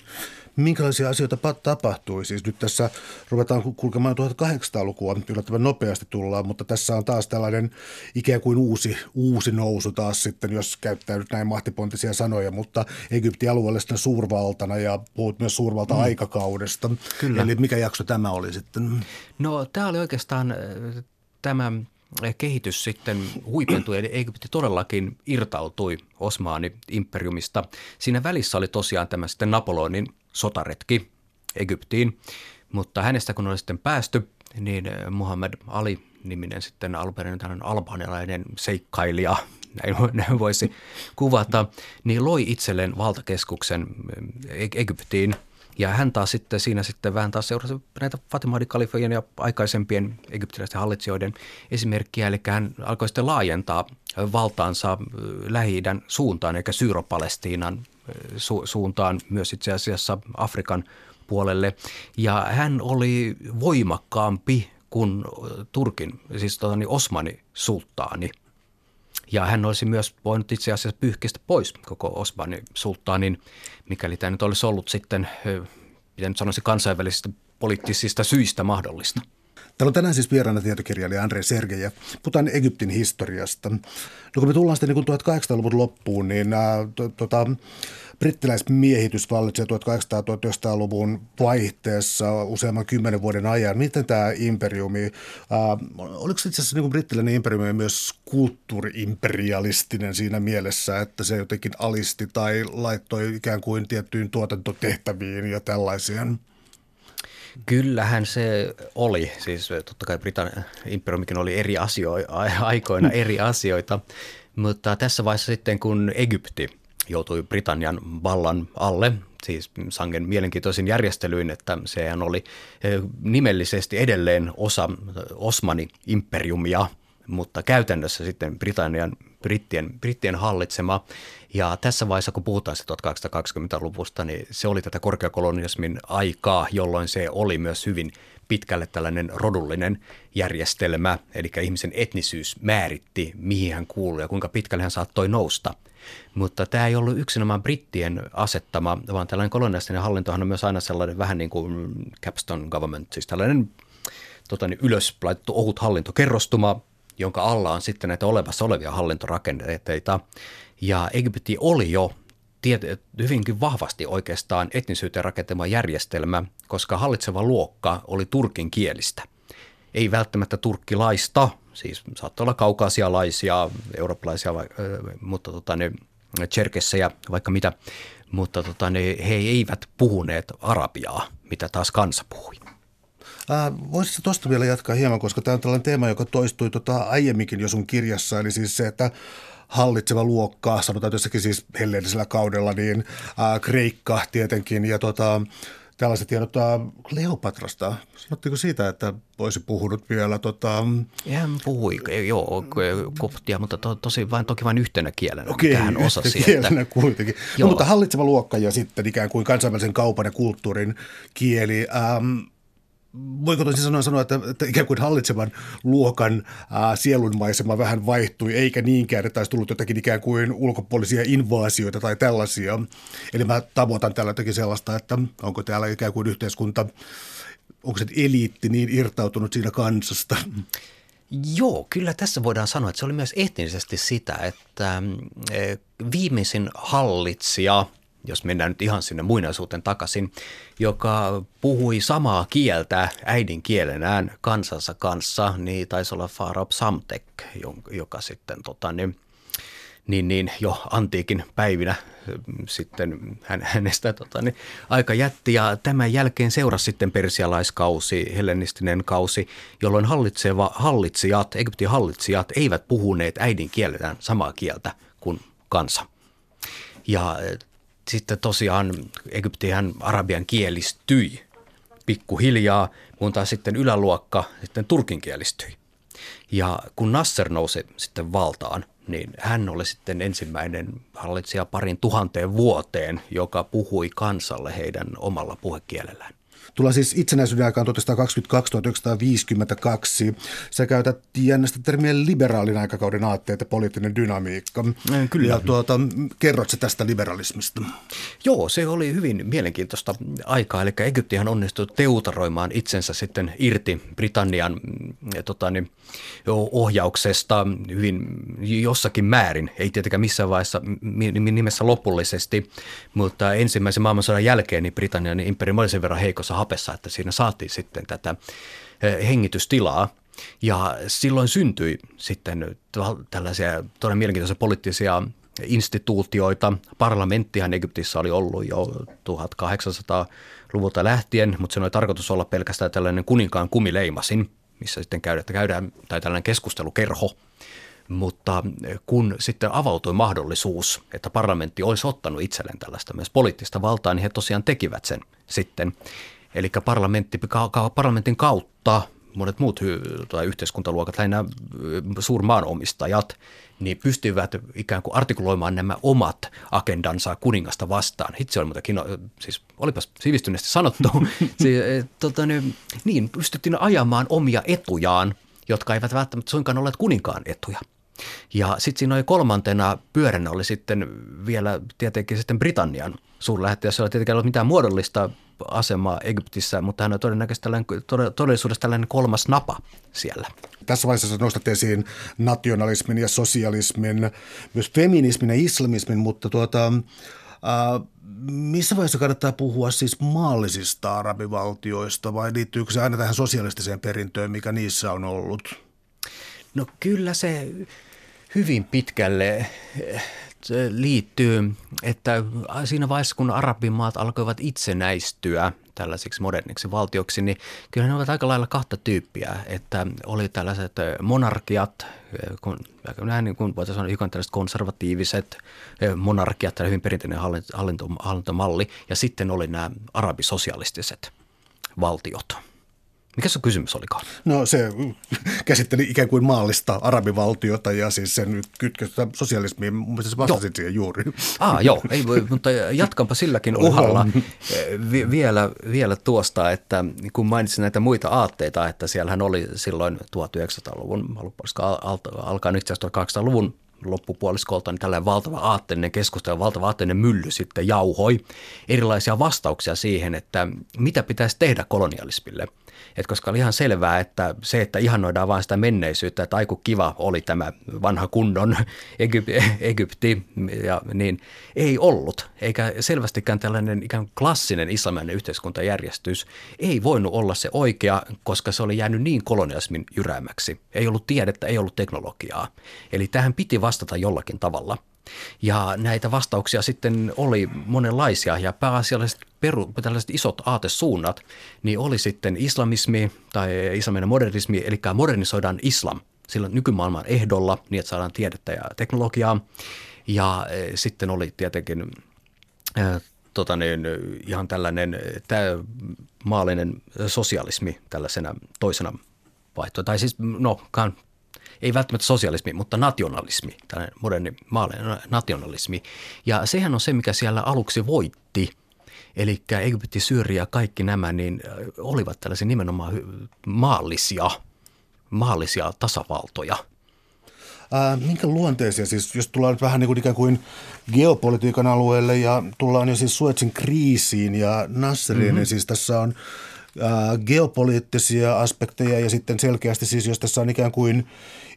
Minkälaisia asioita tapahtui? Siis nyt tässä ruvetaan kulkemaan 1800-lukua, yllättävän nopeasti tullaan, mutta tässä on taas tällainen ikään kuin uusi, uusi nousu taas sitten, jos käyttää nyt näin mahtipontisia sanoja, mutta Egyptin alueellisena suurvaltana ja puhut myös suurvalta-aikakaudesta. Mm. Kyllä. Eli mikä jakso tämä oli sitten? No tämä oli oikeastaan tämä kehitys sitten huipentui, eli Egypti todellakin irtautui Osmaani-imperiumista. Siinä välissä oli tosiaan tämä sitten Napoleonin sotaretki Egyptiin, mutta hänestä kun oli sitten päästy, niin Muhammad Ali niminen sitten alunperin tällainen albanialainen seikkailija, näin voisi kuvata, niin loi itselleen valtakeskuksen Egyptiin – ja hän taas sitten siinä sitten vähän taas seurasi näitä Fatimadi-kalifojien ja aikaisempien egyptiläisten hallitsijoiden esimerkkiä, eli hän alkoi sitten laajentaa valtaansa lähi suuntaan, eikä Syyro-Palestiinan su- suuntaan myös itse asiassa Afrikan puolelle. Ja hän oli voimakkaampi kuin Turkin, siis tota, niin Osmani-sulttaani – ja hän olisi myös voinut itse asiassa pyyhkistä pois koko Osmanin sulttaanin, mikäli tämä nyt olisi ollut sitten, miten nyt sanoisi, kansainvälisistä poliittisista syistä mahdollista. Täällä on tänään siis vieraana tietokirjailija Andre Sergejev. Puhutaan Egyptin historiasta. No kun me tullaan sitten niin 1800-luvun loppuun, niin to, tota, brittiläismiehitys vallitsee 1800-1900-luvun vaihteessa useamman kymmenen vuoden ajan. Miten tämä imperiumi, äh, oliko se itse asiassa niin brittiläinen imperiumi myös kulttuuriimperialistinen siinä mielessä, että se jotenkin alisti tai laittoi ikään kuin tiettyyn tuotantotehtäviin ja tällaisia? Kyllähän se oli. Siis totta kai Britannian imperiumikin oli eri asioita, aikoina eri asioita, mutta tässä vaiheessa sitten kun Egypti – joutui Britannian vallan alle, siis sangen mielenkiintoisin järjestelyin, että sehän oli eh, nimellisesti edelleen osa Osmani-imperiumia, mutta käytännössä sitten Britannian, brittien, brittien hallitsema. Ja tässä vaiheessa, kun puhutaan 1820-luvusta, niin se oli tätä korkeakolonialismin aikaa, jolloin se oli myös hyvin pitkälle tällainen rodullinen järjestelmä, eli ihmisen etnisyys määritti, mihin hän kuului ja kuinka pitkälle hän saattoi nousta – mutta tämä ei ollut yksinomaan brittien asettama, vaan tällainen kolonialistinen hallintohan on myös aina sellainen vähän niin kuin capstone government, siis tällainen tota niin, ylös laitettu ohut hallintokerrostuma, jonka alla on sitten näitä olevassa olevia hallintorakenteita. Ja Egypti oli jo hyvinkin vahvasti oikeastaan etnisyyteen rakentama järjestelmä, koska hallitseva luokka oli turkin kielistä. Ei välttämättä turkkilaista, siis saattoi olla kaukaasialaisia, eurooppalaisia, mutta tota, ne ja vaikka mitä, mutta tota, ne, he eivät puhuneet arabiaa, mitä taas kansa puhui. Voisitko tuosta vielä jatkaa hieman, koska tämä on tällainen teema, joka toistui tota aiemminkin jo sun kirjassa, eli siis se, että hallitseva luokka, sanotaan jossakin siis helleellisellä kaudella, niin äh, Kreikka tietenkin ja tota, tällaiset tiedot Kleopatrasta. Sanotteko siitä, että voisi puhunut vielä? Tota... Hän puhui, joo, koptia, mutta to, tosi vain, toki vain yhtenä kielenä, Okei, hän osasi. kielenä että... kuitenkin. No, mutta hallitseva luokka ja sitten ikään kuin kansainvälisen kaupan ja kulttuurin kieli. Ähm, voiko tosi sanoa, sanoa että, että ikään kuin hallitsevan luokan ää, sielunmaisema vähän vaihtui, eikä niinkään, että olisi tullut jotakin ikään kuin ulkopuolisia invaasioita tai tällaisia. Eli mä tavoitan tällä jotakin sellaista, että onko täällä ikään kuin yhteiskunta, onko se eliitti niin irtautunut siinä kansasta? Joo, kyllä tässä voidaan sanoa, että se oli myös etnisesti sitä, että viimeisin hallitsija – jos mennään nyt ihan sinne muinaisuuteen takaisin, joka puhui samaa kieltä äidinkielenään kansansa kanssa, niin taisi olla Farab Samtek, joka sitten tota, niin, niin, niin jo antiikin päivinä sitten hänestä tota, niin, aika jätti ja tämän jälkeen seurasi sitten persialaiskausi, hellenistinen kausi, jolloin hallitseva, hallitsijat, Egyptin hallitsijat eivät puhuneet äidinkielenään samaa kieltä kuin kansa. Ja sitten tosiaan Egyptihän arabian kielistyi pikkuhiljaa, kun taas sitten yläluokka sitten turkinkielistyi. Ja kun Nasser nousi sitten valtaan, niin hän oli sitten ensimmäinen hallitsija parin tuhanteen vuoteen, joka puhui kansalle heidän omalla puhekielellään. Tullaan siis itsenäisyyden aikaan 1922-1952. Sä käytät jännästä termiä liberaalin aikakauden aatteet ja poliittinen dynamiikka. Kyllä. Ja tuota, kerrot se tästä liberalismista? Joo, se oli hyvin mielenkiintoista aikaa. Eli Egyptihan onnistui teutaroimaan itsensä sitten irti Britannian mm, tota, niin, ohjauksesta hyvin jossakin määrin. Ei tietenkään missään vaiheessa nimessä lopullisesti, mutta ensimmäisen maailmansodan jälkeen niin Britannian imperiumi oli sen verran heikossa hapessa, että siinä saatiin sitten tätä hengitystilaa. Ja silloin syntyi sitten tällaisia todella mielenkiintoisia poliittisia instituutioita. Parlamenttihan Egyptissä oli ollut jo 1800-luvulta lähtien, mutta se oli tarkoitus olla pelkästään tällainen kuninkaan kumileimasin, missä sitten käydään, käydään tai tällainen keskustelukerho. Mutta kun sitten avautui mahdollisuus, että parlamentti olisi ottanut itselleen tällaista myös poliittista valtaa, niin he tosiaan tekivät sen sitten. Eli parlamentti, parlamentin kautta monet muut tai yhteiskuntaluokat, lähinnä suurmaanomistajat, niin pystyivät ikään kuin artikuloimaan nämä omat agendansa kuningasta vastaan. Itse oli muuten kino, siis olipas sivistyneesti sanottu. siis, tota, niin, niin, pystyttiin ajamaan omia etujaan, jotka eivät välttämättä suinkaan olleet kuninkaan etuja. Ja sitten siinä oli kolmantena pyöränä oli sitten vielä tietenkin sitten Britannian suurlähettiläs, jolla tietenkään ei ollut mitään muodollista asemaa Egyptissä, mutta hän on todennäköisesti tällainen, todellisuudessa tällainen kolmas napa siellä. Tässä vaiheessa nostat esiin nationalismin ja sosialismin, myös feminismin ja islamismin, mutta tuota, Uh, missä vaiheessa kannattaa puhua siis maallisista arabivaltioista vai liittyykö se aina tähän sosialistiseen perintöön, mikä niissä on ollut? No kyllä se hyvin pitkälle liittyy, että siinä vaiheessa kun arabimaat alkoivat itsenäistyä tällaisiksi moderniksi valtioksi, niin kyllä ne ovat aika lailla kahta tyyppiä, että oli tällaiset monarkiat, näin niin kuin voitaisiin sanoa hiukan tällaiset konservatiiviset monarkiat, hyvin perinteinen hallinto, hallintomalli, ja sitten oli nämä arabisosialistiset valtiot – mikä se kysymys olikaan? No se käsitteli ikään kuin maallista arabivaltiota ja siis sen kytköstä sosialismiin. Mun mielestä se vastasit siihen juuri. Ah, joo, ei, mutta jatkanpa silläkin uhalla vielä, vielä tuosta, että kun mainitsin näitä muita aatteita, että siellähän oli silloin 1900-luvun, alkaen itse asiassa 1800-luvun loppupuoliskolta niin tällainen valtava aatteellinen keskustelu, valtava aatteellinen mylly sitten jauhoi erilaisia vastauksia siihen, että mitä pitäisi tehdä kolonialismille – et koska oli ihan selvää, että se, että ihannoidaan vain sitä menneisyyttä, että aiku kiva oli tämä vanha kunnon Egyp- Egypti, ja, niin ei ollut. Eikä selvästikään tällainen ikään klassinen islamilainen yhteiskuntajärjestys ei voinut olla se oikea, koska se oli jäänyt niin kolonialismin jyräämäksi. Ei ollut tiedettä, ei ollut teknologiaa. Eli tähän piti vastata jollakin tavalla – ja näitä vastauksia sitten oli monenlaisia ja pääasialliset peru, tällaiset isot aatesuunnat, niin oli sitten islamismi tai islaminen modernismi, eli modernisoidaan islam silloin nykymaailman ehdolla niin, että saadaan tiedettä ja teknologiaa. Ja e, sitten oli tietenkin e, tota niin, ihan tällainen tämä maallinen sosialismi tällaisena toisena vaihtoehto. Tai siis, no, ei välttämättä sosialismi, mutta nationalismi, tällainen moderni maallinen nationalismi. Ja sehän on se, mikä siellä aluksi voitti. Eli Egypti, Syyria, kaikki nämä niin olivat tällaisia nimenomaan maallisia, maallisia tasavaltoja – Ää, minkä luonteisia, siis jos tullaan nyt vähän niin kuin ikään kuin geopolitiikan alueelle ja tullaan jo siis Suetsin kriisiin ja Nasseriin, mm-hmm. niin siis tässä on geopoliittisia aspekteja ja sitten selkeästi siis jos tässä on ikään kuin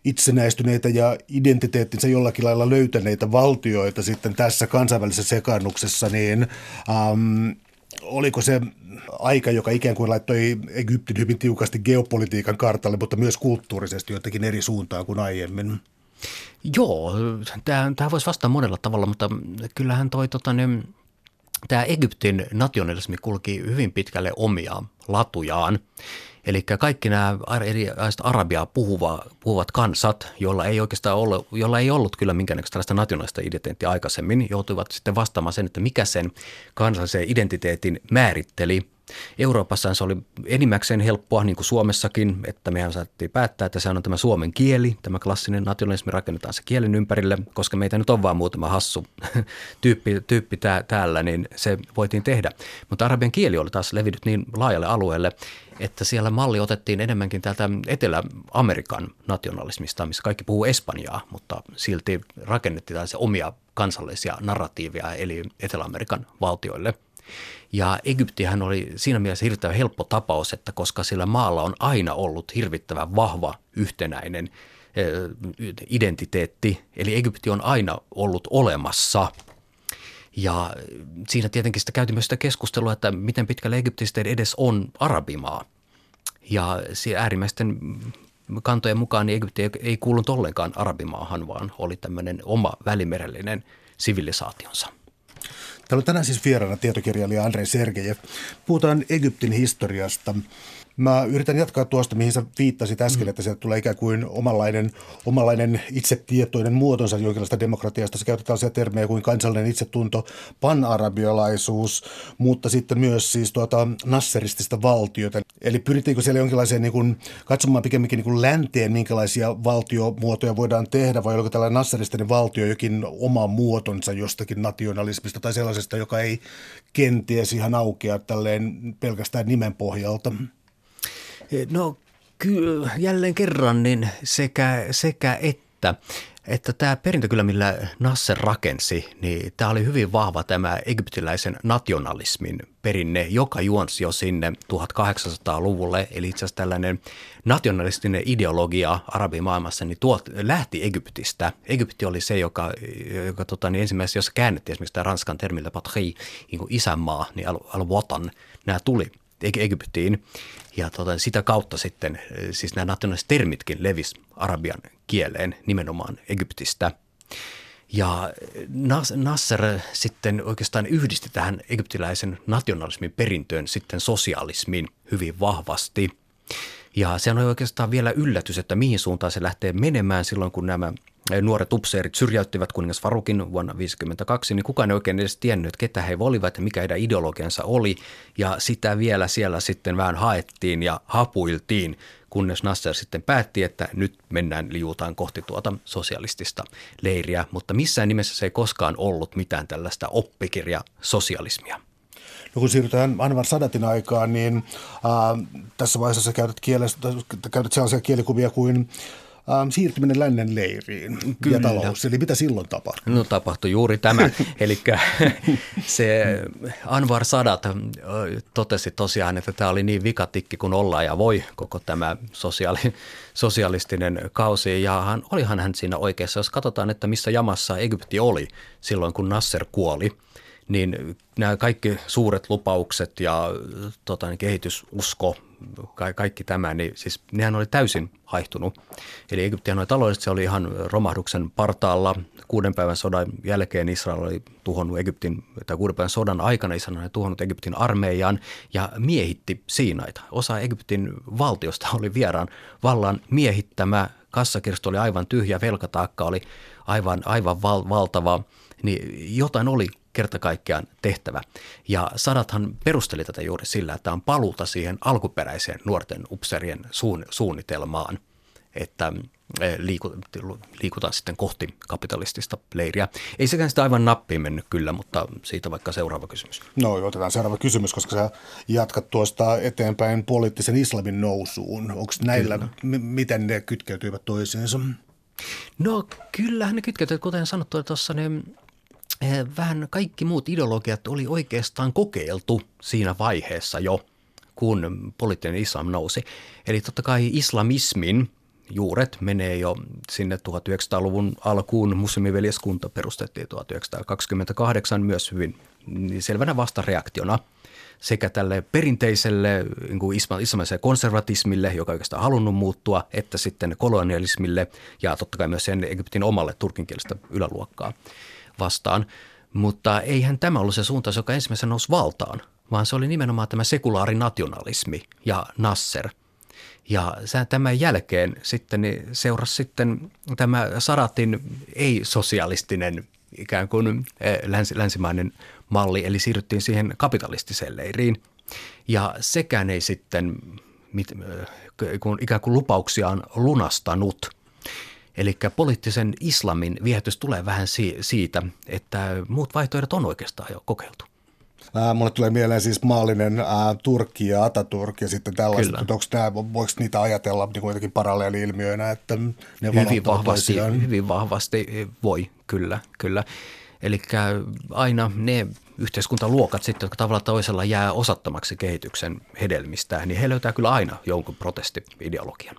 itsenäistyneitä ja identiteettinsä jollakin lailla löytäneitä valtioita sitten tässä kansainvälisessä sekannuksessa, niin äm, oliko se aika, joka ikään kuin laittoi Egyptin hyvin tiukasti geopolitiikan kartalle, mutta myös kulttuurisesti jotenkin eri suuntaan kuin aiemmin? Joo, tämä, tämä voisi vastata monella tavalla, mutta kyllähän toi tota, niin, tämä Egyptin nationalismi kulki hyvin pitkälle omia latujaan. Eli kaikki nämä eri arabiaa puhuva, puhuvat kansat, joilla ei oikeastaan ollut, joilla ei ollut kyllä minkäännäköistä tällaista nationaalista identiteettiä aikaisemmin, joutuivat sitten vastaamaan sen, että mikä sen kansallisen identiteetin määritteli Euroopassa se oli enimmäkseen helppoa, niin kuin Suomessakin, että mehän saatiin päättää, että se on tämä suomen kieli, tämä klassinen nationalismi rakennetaan se kielen ympärille, koska meitä nyt on vaan muutama hassu tyyppi, tyyppi tää, täällä, niin se voitiin tehdä. Mutta arabian kieli oli taas levinnyt niin laajalle alueelle, että siellä malli otettiin enemmänkin täältä Etelä-Amerikan nationalismista, missä kaikki puhuu espanjaa, mutta silti rakennettiin se omia kansallisia narratiiveja, eli Etelä-Amerikan valtioille – ja Egyptihän oli siinä mielessä hirvittävän helppo tapaus, että koska sillä maalla on aina ollut hirvittävän vahva yhtenäinen identiteetti, eli Egypti on aina ollut olemassa. Ja siinä tietenkin sitä käytiin myös sitä keskustelua, että miten pitkälle Egyptistä edes on arabimaa. Ja äärimmäisten kantojen mukaan niin Egypti ei kuulunut ollenkaan arabimaahan, vaan oli tämmöinen oma välimerellinen sivilisaationsa. Täällä on tänään siis vieraana tietokirjailija Andrei Sergejev. Puhutaan Egyptin historiasta. Mä yritän jatkaa tuosta, mihin sä viittasit äsken, mm. että sieltä tulee ikään kuin omanlainen, omanlainen itsetietoinen muotonsa jonkinlaista demokratiasta. Se käytetään sellaisia termejä kuin kansallinen itsetunto, panarabialaisuus, mutta sitten myös siis tuota nasseristista valtiota. Eli pyrittiinkö siellä jonkinlaiseen niin kuin, katsomaan pikemminkin niin kuin länteen, minkälaisia valtiomuotoja voidaan tehdä, vai oliko tällainen nasseristinen valtio jokin oma muotonsa jostakin nationalismista tai sellaisesta, joka ei kenties ihan aukea tälleen pelkästään nimen pohjalta? No kyllä, jälleen kerran niin sekä, sekä että että tämä perintö kyllä, millä Nasser rakensi, niin tämä oli hyvin vahva tämä egyptiläisen nationalismin perinne, joka juonsi jo sinne 1800-luvulle. Eli itse asiassa tällainen nationalistinen ideologia arabimaailmassa niin tuot, lähti Egyptistä. Egypti oli se, joka, joka tota, niin ensimmäisessä, jossa käännettiin esimerkiksi tämä ranskan termillä patri, niin isänmaa, niin al-watan, nämä tuli Egyptiin. Ja tota, sitä kautta sitten, siis nämä nationaaliset termitkin levis arabian kieleen nimenomaan Egyptistä. Ja Nasser sitten oikeastaan yhdisti tähän egyptiläisen nationalismin perintöön sitten sosialismin hyvin vahvasti. Ja se on oikeastaan vielä yllätys, että mihin suuntaan se lähtee menemään silloin, kun nämä nuoret upseerit syrjäyttivät kuningas Farukin vuonna 1952, niin kukaan ei oikein edes tiennyt, että ketä he olivat ja mikä heidän ideologiansa oli. Ja sitä vielä siellä sitten vähän haettiin ja hapuiltiin, kunnes Nasser sitten päätti, että nyt mennään liuutaan kohti tuota sosialistista leiriä. Mutta missään nimessä se ei koskaan ollut mitään tällaista oppikirja-sosialismia. No kun siirrytään Anwar Sadatin aikaan, niin äh, tässä vaiheessa sä käytät, kielestä, käytät sellaisia kielikuvia kuin ähm, siirtyminen lännen leiriin Kyllä. ja talous. Eli mitä silloin tapahtui? No tapahtui juuri tämä. Eli se Anwar Sadat totesi tosiaan, että tämä oli niin vikatikki kuin ollaan ja voi koko tämä sosiaali, sosialistinen kausi. Ja hän, olihan hän siinä oikeassa. Jos katsotaan, että missä jamassa Egypti oli silloin, kun Nasser kuoli – niin nämä kaikki suuret lupaukset ja tota, niin kehitysusko, kaikki tämä, niin siis nehän oli täysin haihtunut. Eli Egyptihän oli taloudellisesti, se oli ihan romahduksen partaalla. Kuuden päivän sodan jälkeen Israel oli tuhonnut Egyptin, tai kuuden päivän sodan aikana Israel oli tuhonnut Egyptin armeijan ja miehitti Siinaita. Osa Egyptin valtiosta oli vieraan vallan miehittämä, kassakirsto oli aivan tyhjä, velkataakka oli aivan, aivan val, valtava, niin jotain oli kerta kaikkiaan tehtävä. Ja Sadathan perusteli tätä juuri sillä, että on paluuta siihen alkuperäiseen nuorten upserien suunnitelmaan, että eh, liikutaan sitten kohti kapitalistista leiriä. Ei sekään sitä aivan nappiin mennyt kyllä, mutta siitä vaikka seuraava kysymys. No otetaan seuraava kysymys, koska sä jatkat tuosta eteenpäin poliittisen islamin nousuun. Onko näillä, m- miten ne kytkeytyivät toisiinsa? No kyllähän ne kytkeytyvät, kuten sanottu tuossa, niin vähän kaikki muut ideologiat oli oikeastaan kokeiltu siinä vaiheessa jo, kun poliittinen islam nousi. Eli totta kai islamismin juuret menee jo sinne 1900-luvun alkuun. Muslimiveljeskunta perustettiin 1928 myös hyvin selvänä vastareaktiona sekä tälle perinteiselle niin islamiselle konservatismille, joka oikeastaan halunnut muuttua, että sitten kolonialismille ja totta kai myös sen Egyptin omalle turkinkielistä yläluokkaa vastaan. Mutta eihän tämä ollut se suunta, joka ensimmäisenä nousi valtaan, vaan se oli nimenomaan tämä sekulaarinationalismi ja Nasser. Ja tämän jälkeen sitten niin seurasi sitten tämä Saratin ei-sosialistinen ikään kuin eh, länsi, länsimainen malli, eli siirryttiin siihen kapitalistiseen leiriin. Ja sekään ei sitten mit, eh, ikään kuin lupauksiaan lunastanut – Eli poliittisen islamin viehätys tulee vähän siitä, että muut vaihtoehdot on oikeastaan jo kokeiltu. Ää, mulle tulee mieleen siis maallinen ää, Turkki ja Ataturk ja sitten tällaiset, Kyllä. onko nämä, voiko niitä ajatella niin jotenkin paralleeli-ilmiöinä, että ne hyvin vahvasti, hyvin vahvasti voi, kyllä, kyllä. Eli aina ne yhteiskuntaluokat sitten, jotka tavalla toisella jää osattomaksi kehityksen hedelmistä, niin he löytää kyllä aina jonkun protesti-ideologian.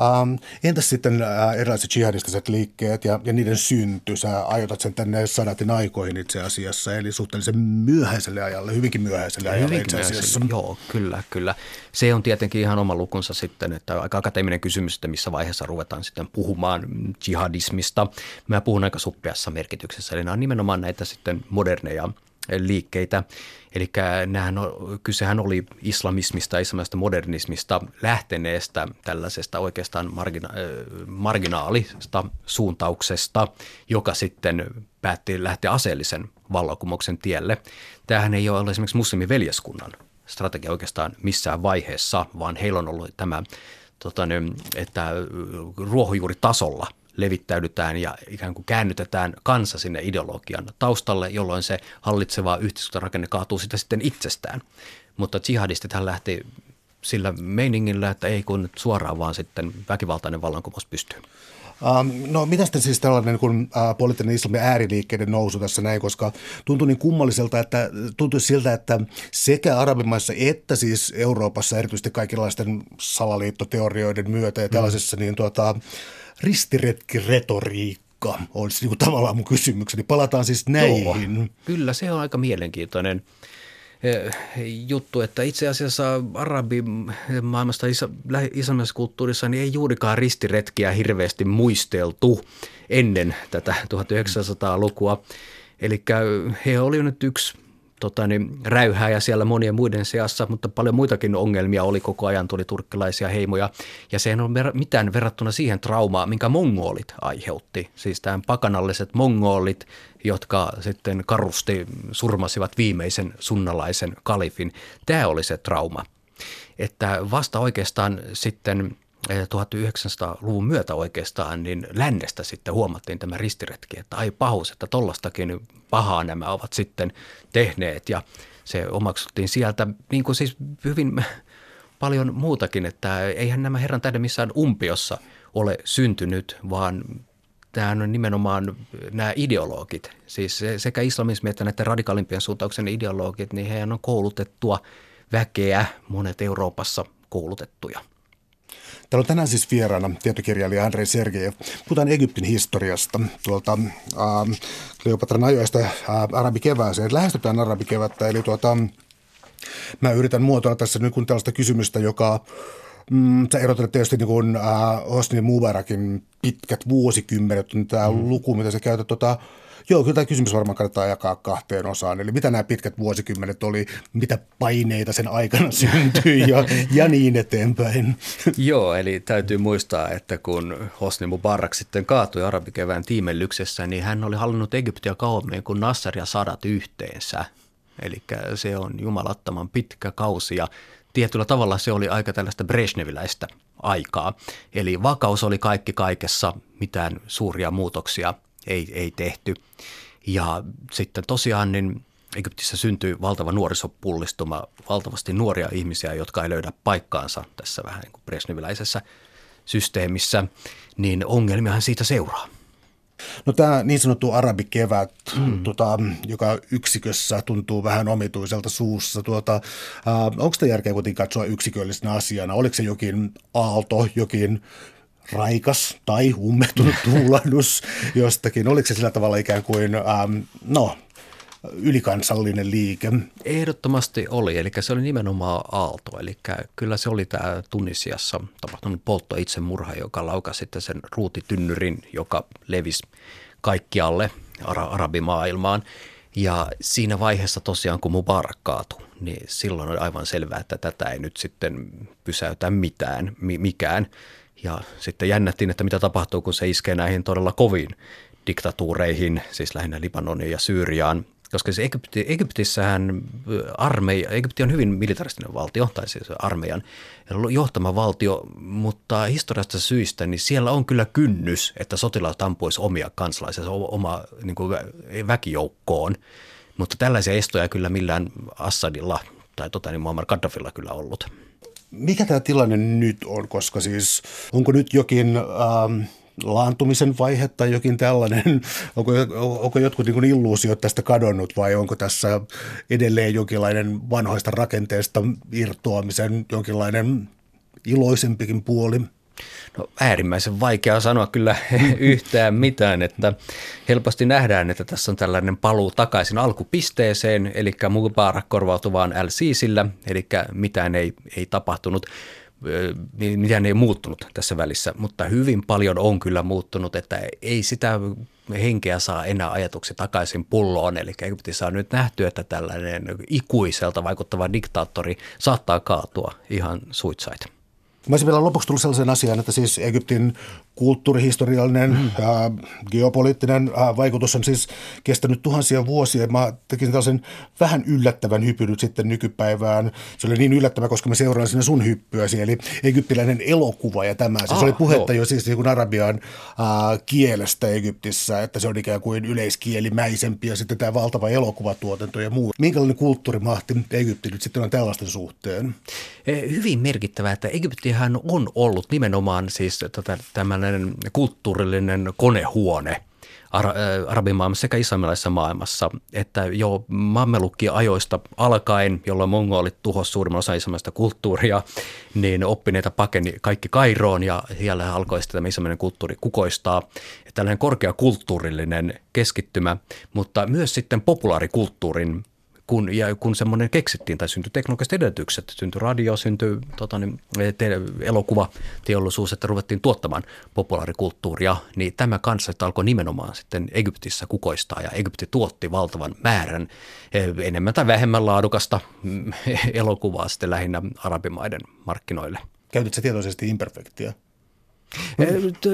Ähm, entäs sitten äh, erilaiset jihadistiset liikkeet ja, ja niiden synty? Sä ajoitat sen tänne sadatin aikoihin itse asiassa, eli suhteellisen myöhäiselle ajalle, hyvinkin myöhäiselle ajalle hyvinkin itse asiassa. Joo, kyllä, kyllä. Se on tietenkin ihan oma lukunsa sitten, että aika akateeminen kysymys, että missä vaiheessa ruvetaan sitten puhumaan jihadismista. Mä puhun aika suppeassa merkityksessä, eli nämä on nimenomaan näitä sitten moderneja liikkeitä. Eli kysehän oli islamismista, islamista modernismista lähteneestä tällaisesta oikeastaan margina- marginaalista suuntauksesta, joka sitten päätti lähteä aseellisen vallankumouksen tielle. Tämähän ei ole esimerkiksi muslimiveljeskunnan strategia oikeastaan missään vaiheessa, vaan heillä on ollut tämä, tota, että ruohonjuuritasolla – levittäydytään ja ikään kuin käännytetään kansa sinne ideologian taustalle, jolloin se hallitseva yhteiskuntarakenne kaatuu sitä sitten itsestään. Mutta jihadistithan lähti sillä meiningillä, että ei kun suoraan vaan sitten väkivaltainen vallankumous pystyy. Um, no mitä sitten siis tällainen kun, uh, poliittinen islamin ääriliikkeiden nousu tässä näin, koska tuntuu niin kummalliselta, että tuntuu siltä, että sekä arabimaissa että siis Euroopassa erityisesti kaikenlaisten salaliittoteorioiden myötä ja tällaisessa mm. niin tuota, ristiretkiretoriikka olisi niin tavallaan mun kysymykseni. Palataan siis näihin. Joo, kyllä, se on aika mielenkiintoinen eh, juttu, että itse asiassa arabimaailmasta islamilaisessa kulttuurissa niin ei juurikaan ristiretkiä hirveästi muisteltu ennen tätä 1900-lukua. Eli he olivat nyt yksi tota, niin, räyhää ja siellä monien muiden seassa, mutta paljon muitakin ongelmia oli koko ajan, tuli turkkilaisia heimoja. Ja se ei ole ver- mitään verrattuna siihen traumaan, minkä mongolit aiheutti. Siis tämän pakanalliset mongolit, jotka sitten karusti surmasivat viimeisen sunnalaisen kalifin. Tämä oli se trauma. Että vasta oikeastaan sitten 1900-luvun myötä oikeastaan, niin lännestä sitten huomattiin tämä ristiretki, että ai pahus, että tollastakin pahaa nämä ovat sitten tehneet ja se omaksuttiin sieltä niin kuin siis hyvin paljon muutakin, että eihän nämä herran tähden missään umpiossa ole syntynyt, vaan tämä on nimenomaan nämä ideologit, siis sekä islamismi että näiden radikaalimpien suuntauksen ideologit, niin heidän on koulutettua väkeä, monet Euroopassa koulutettuja. Täällä on tänään siis vieraana tietokirjailija Andrei Sergejev. Puhutaan Egyptin historiasta tuolta äh, Kleopatran ajoista äh, arabikevääseen. Lähestytään arabikevättä, eli tuota, mä yritän muotoilla tässä nyt kun tällaista kysymystä, joka Mm, sä erotelet tietysti niin kuin, äh, Hosni Mubarakin pitkät vuosikymmenet, on tämä mm. luku, mitä sä käytät tota, Joo, kyllä tämä kysymys varmaan kannattaa jakaa kahteen osaan. Eli mitä nämä pitkät vuosikymmenet oli, mitä paineita sen aikana syntyi ja, ja niin eteenpäin. Joo, eli täytyy muistaa, että kun Hosni Mubarak sitten kaatui arabikevään tiimellyksessä, niin hän oli hallinnut Egyptiä kauemmin kuin Nasser ja Sadat yhteensä. Eli se on jumalattoman pitkä kausi ja tietyllä tavalla se oli aika tällaista Brezhneviläistä aikaa. Eli vakaus oli kaikki kaikessa, mitään suuria muutoksia ei, ei tehty. Ja sitten tosiaan niin Egyptissä syntyi valtava nuorisopullistuma, valtavasti nuoria ihmisiä, jotka ei löydä paikkaansa tässä vähän niin kuin presneviläisessä systeemissä, niin ongelmiahan siitä seuraa. No tämä niin sanottu arabikevät, mm. tota, joka yksikössä tuntuu vähän omituiselta suussa. Tuota, äh, onko sitä järkeä kuitenkin katsoa yksiköllisenä asiana? Oliko se jokin aalto, jokin raikas tai ummehtunut tuulahdus jostakin? Oliko se sillä tavalla ikään kuin, ähm, no, ylikansallinen liike? Ehdottomasti oli, eli se oli nimenomaan aalto. Eli kyllä se oli tämä Tunisiassa tapahtunut poltto itsemurha, joka laukasi sitten sen ruutitynnyrin, joka levisi kaikkialle arabimaailmaan. Ja siinä vaiheessa tosiaan, kun Mubarak kaatui, niin silloin oli aivan selvää, että tätä ei nyt sitten pysäytä mitään, mikään. Ja sitten jännättiin, että mitä tapahtuu, kun se iskee näihin todella koviin diktatuureihin, siis lähinnä Libanoniin ja Syyriaan. koska se Egypti, Egyptissähän armeija, Egypti on hyvin militaristinen valtio, tai siis armeijan johtama valtio, mutta historiasta syistä niin siellä on kyllä kynnys, että sotilaat ampuisi omia kansalaisia, oma niin kuin väkijoukkoon. Mutta tällaisia estoja kyllä millään Assadilla tai tota, niin Muammar Gaddafilla kyllä ollut. Mikä tämä tilanne nyt on, koska siis onko nyt jokin ähm, laantumisen vaihe tai jokin tällainen, onko, onko jotkut niin illuusiot tästä kadonnut vai onko tässä edelleen jonkinlainen vanhoista rakenteesta irtoamisen jonkinlainen iloisempikin puoli? No äärimmäisen vaikea sanoa kyllä yhtään mitään, että helposti nähdään, että tässä on tällainen paluu takaisin alkupisteeseen, eli Mubarak korvautuvaan l eli mitään ei, ei tapahtunut mitään ei muuttunut tässä välissä, mutta hyvin paljon on kyllä muuttunut, että ei sitä henkeä saa enää ajatuksia takaisin pulloon. Eli Egyptissä on nyt nähty, että tällainen ikuiselta vaikuttava diktaattori saattaa kaatua ihan suitsaita. Mä olisin vielä lopuksi tullut sellaisen asian, että siis Egyptin kulttuurihistoriallinen mm. ää, geopoliittinen ää, vaikutus on siis kestänyt tuhansia vuosia. Mä tekisin tällaisen vähän yllättävän hypyn nyt sitten nykypäivään. Se oli niin yllättävä, koska mä seuraan sinne sun hyppyäsi, eli egyptiläinen elokuva ja tämä. Siis ah, oli puhetta joo. jo siis niin arabian ää, kielestä Egyptissä, että se on ikään kuin yleiskielimäisempi ja sitten tämä valtava elokuvatuotanto ja muu. Minkälainen kulttuurimahti Egypti nyt sitten on tällaisten suhteen? Eh, hyvin merkittävää, että Egyptihän on ollut nimenomaan siis tämmöinen kulttuurillinen konehuone arabimaailmassa sekä islamilaisessa maailmassa, että jo mammelukki-ajoista alkaen, jolloin mongolit tuhosivat suurimman osa islamilaista kulttuuria, niin oppineita pakeni kaikki Kairoon ja siellä alkoi sitten tämä islamilainen kulttuuri kukoistaa. Tällainen korkeakulttuurillinen keskittymä, mutta myös sitten populaarikulttuurin kun, ja kun semmoinen keksittiin tai syntyi teknologiset edellytykset, syntyi radio, syntyi tota, niin, te, elokuva, teollisuus, että ruvettiin tuottamaan populaarikulttuuria, niin tämä kanssa alkoi nimenomaan sitten Egyptissä kukoistaa ja Egypti tuotti valtavan määrän eh, enemmän tai vähemmän laadukasta mm, elokuvaa sitten lähinnä arabimaiden markkinoille. Käytitkö tietoisesti imperfektiä?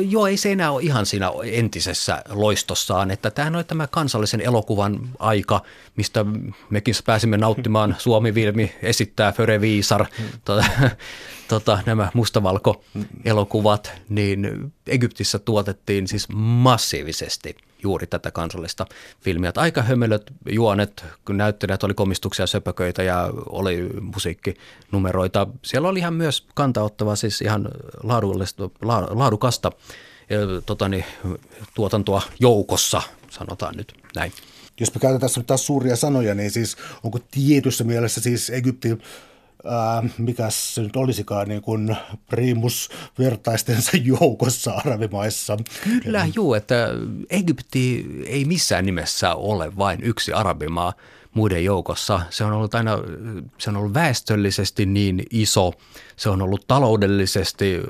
Joo, ei se enää ole ihan siinä entisessä loistossaan, että tämähän on tämä kansallisen elokuvan aika, mistä mekin pääsimme nauttimaan. Suomi-Vilmi esittää Före Viisar, tota, nämä mustavalko-elokuvat, niin Egyptissä tuotettiin siis massiivisesti juuri tätä kansallista filmiä. Että aika hömelöt juonet, kun näyttelijät oli komistuksia, söpököitä ja oli musiikkinumeroita. Siellä oli ihan myös kantaottava, siis ihan laadukasta totani, tuotantoa joukossa, sanotaan nyt näin. Jos me käytetään tässä nyt taas suuria sanoja, niin siis onko tietyssä mielessä siis Egypti mikä se nyt olisikaan niin kuin primus vertaistensa joukossa arabimaissa. Kyllä, juu, että Egypti ei missään nimessä ole vain yksi arabimaa muiden joukossa. Se on ollut aina, se on ollut väestöllisesti niin iso, se on ollut taloudellisesti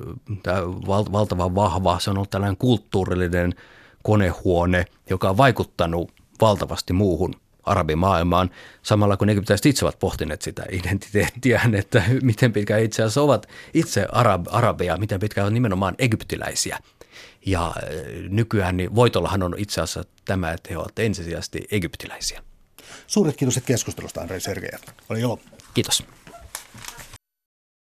val, valtavan vahva, se on ollut tällainen kulttuurillinen konehuone, joka on vaikuttanut valtavasti muuhun arabimaailmaan, samalla kun egyptiläiset itse ovat pohtineet sitä identiteettiään, että miten pitkään itse asiassa ovat itse arab, arabeja, miten pitkään ovat nimenomaan egyptiläisiä. Ja äh, nykyään niin voitollahan on itse asiassa tämä, että he ovat ensisijaisesti egyptiläisiä. Suuret kiitos keskustelusta, Andrei Sergejev. Oli ilo. Kiitos.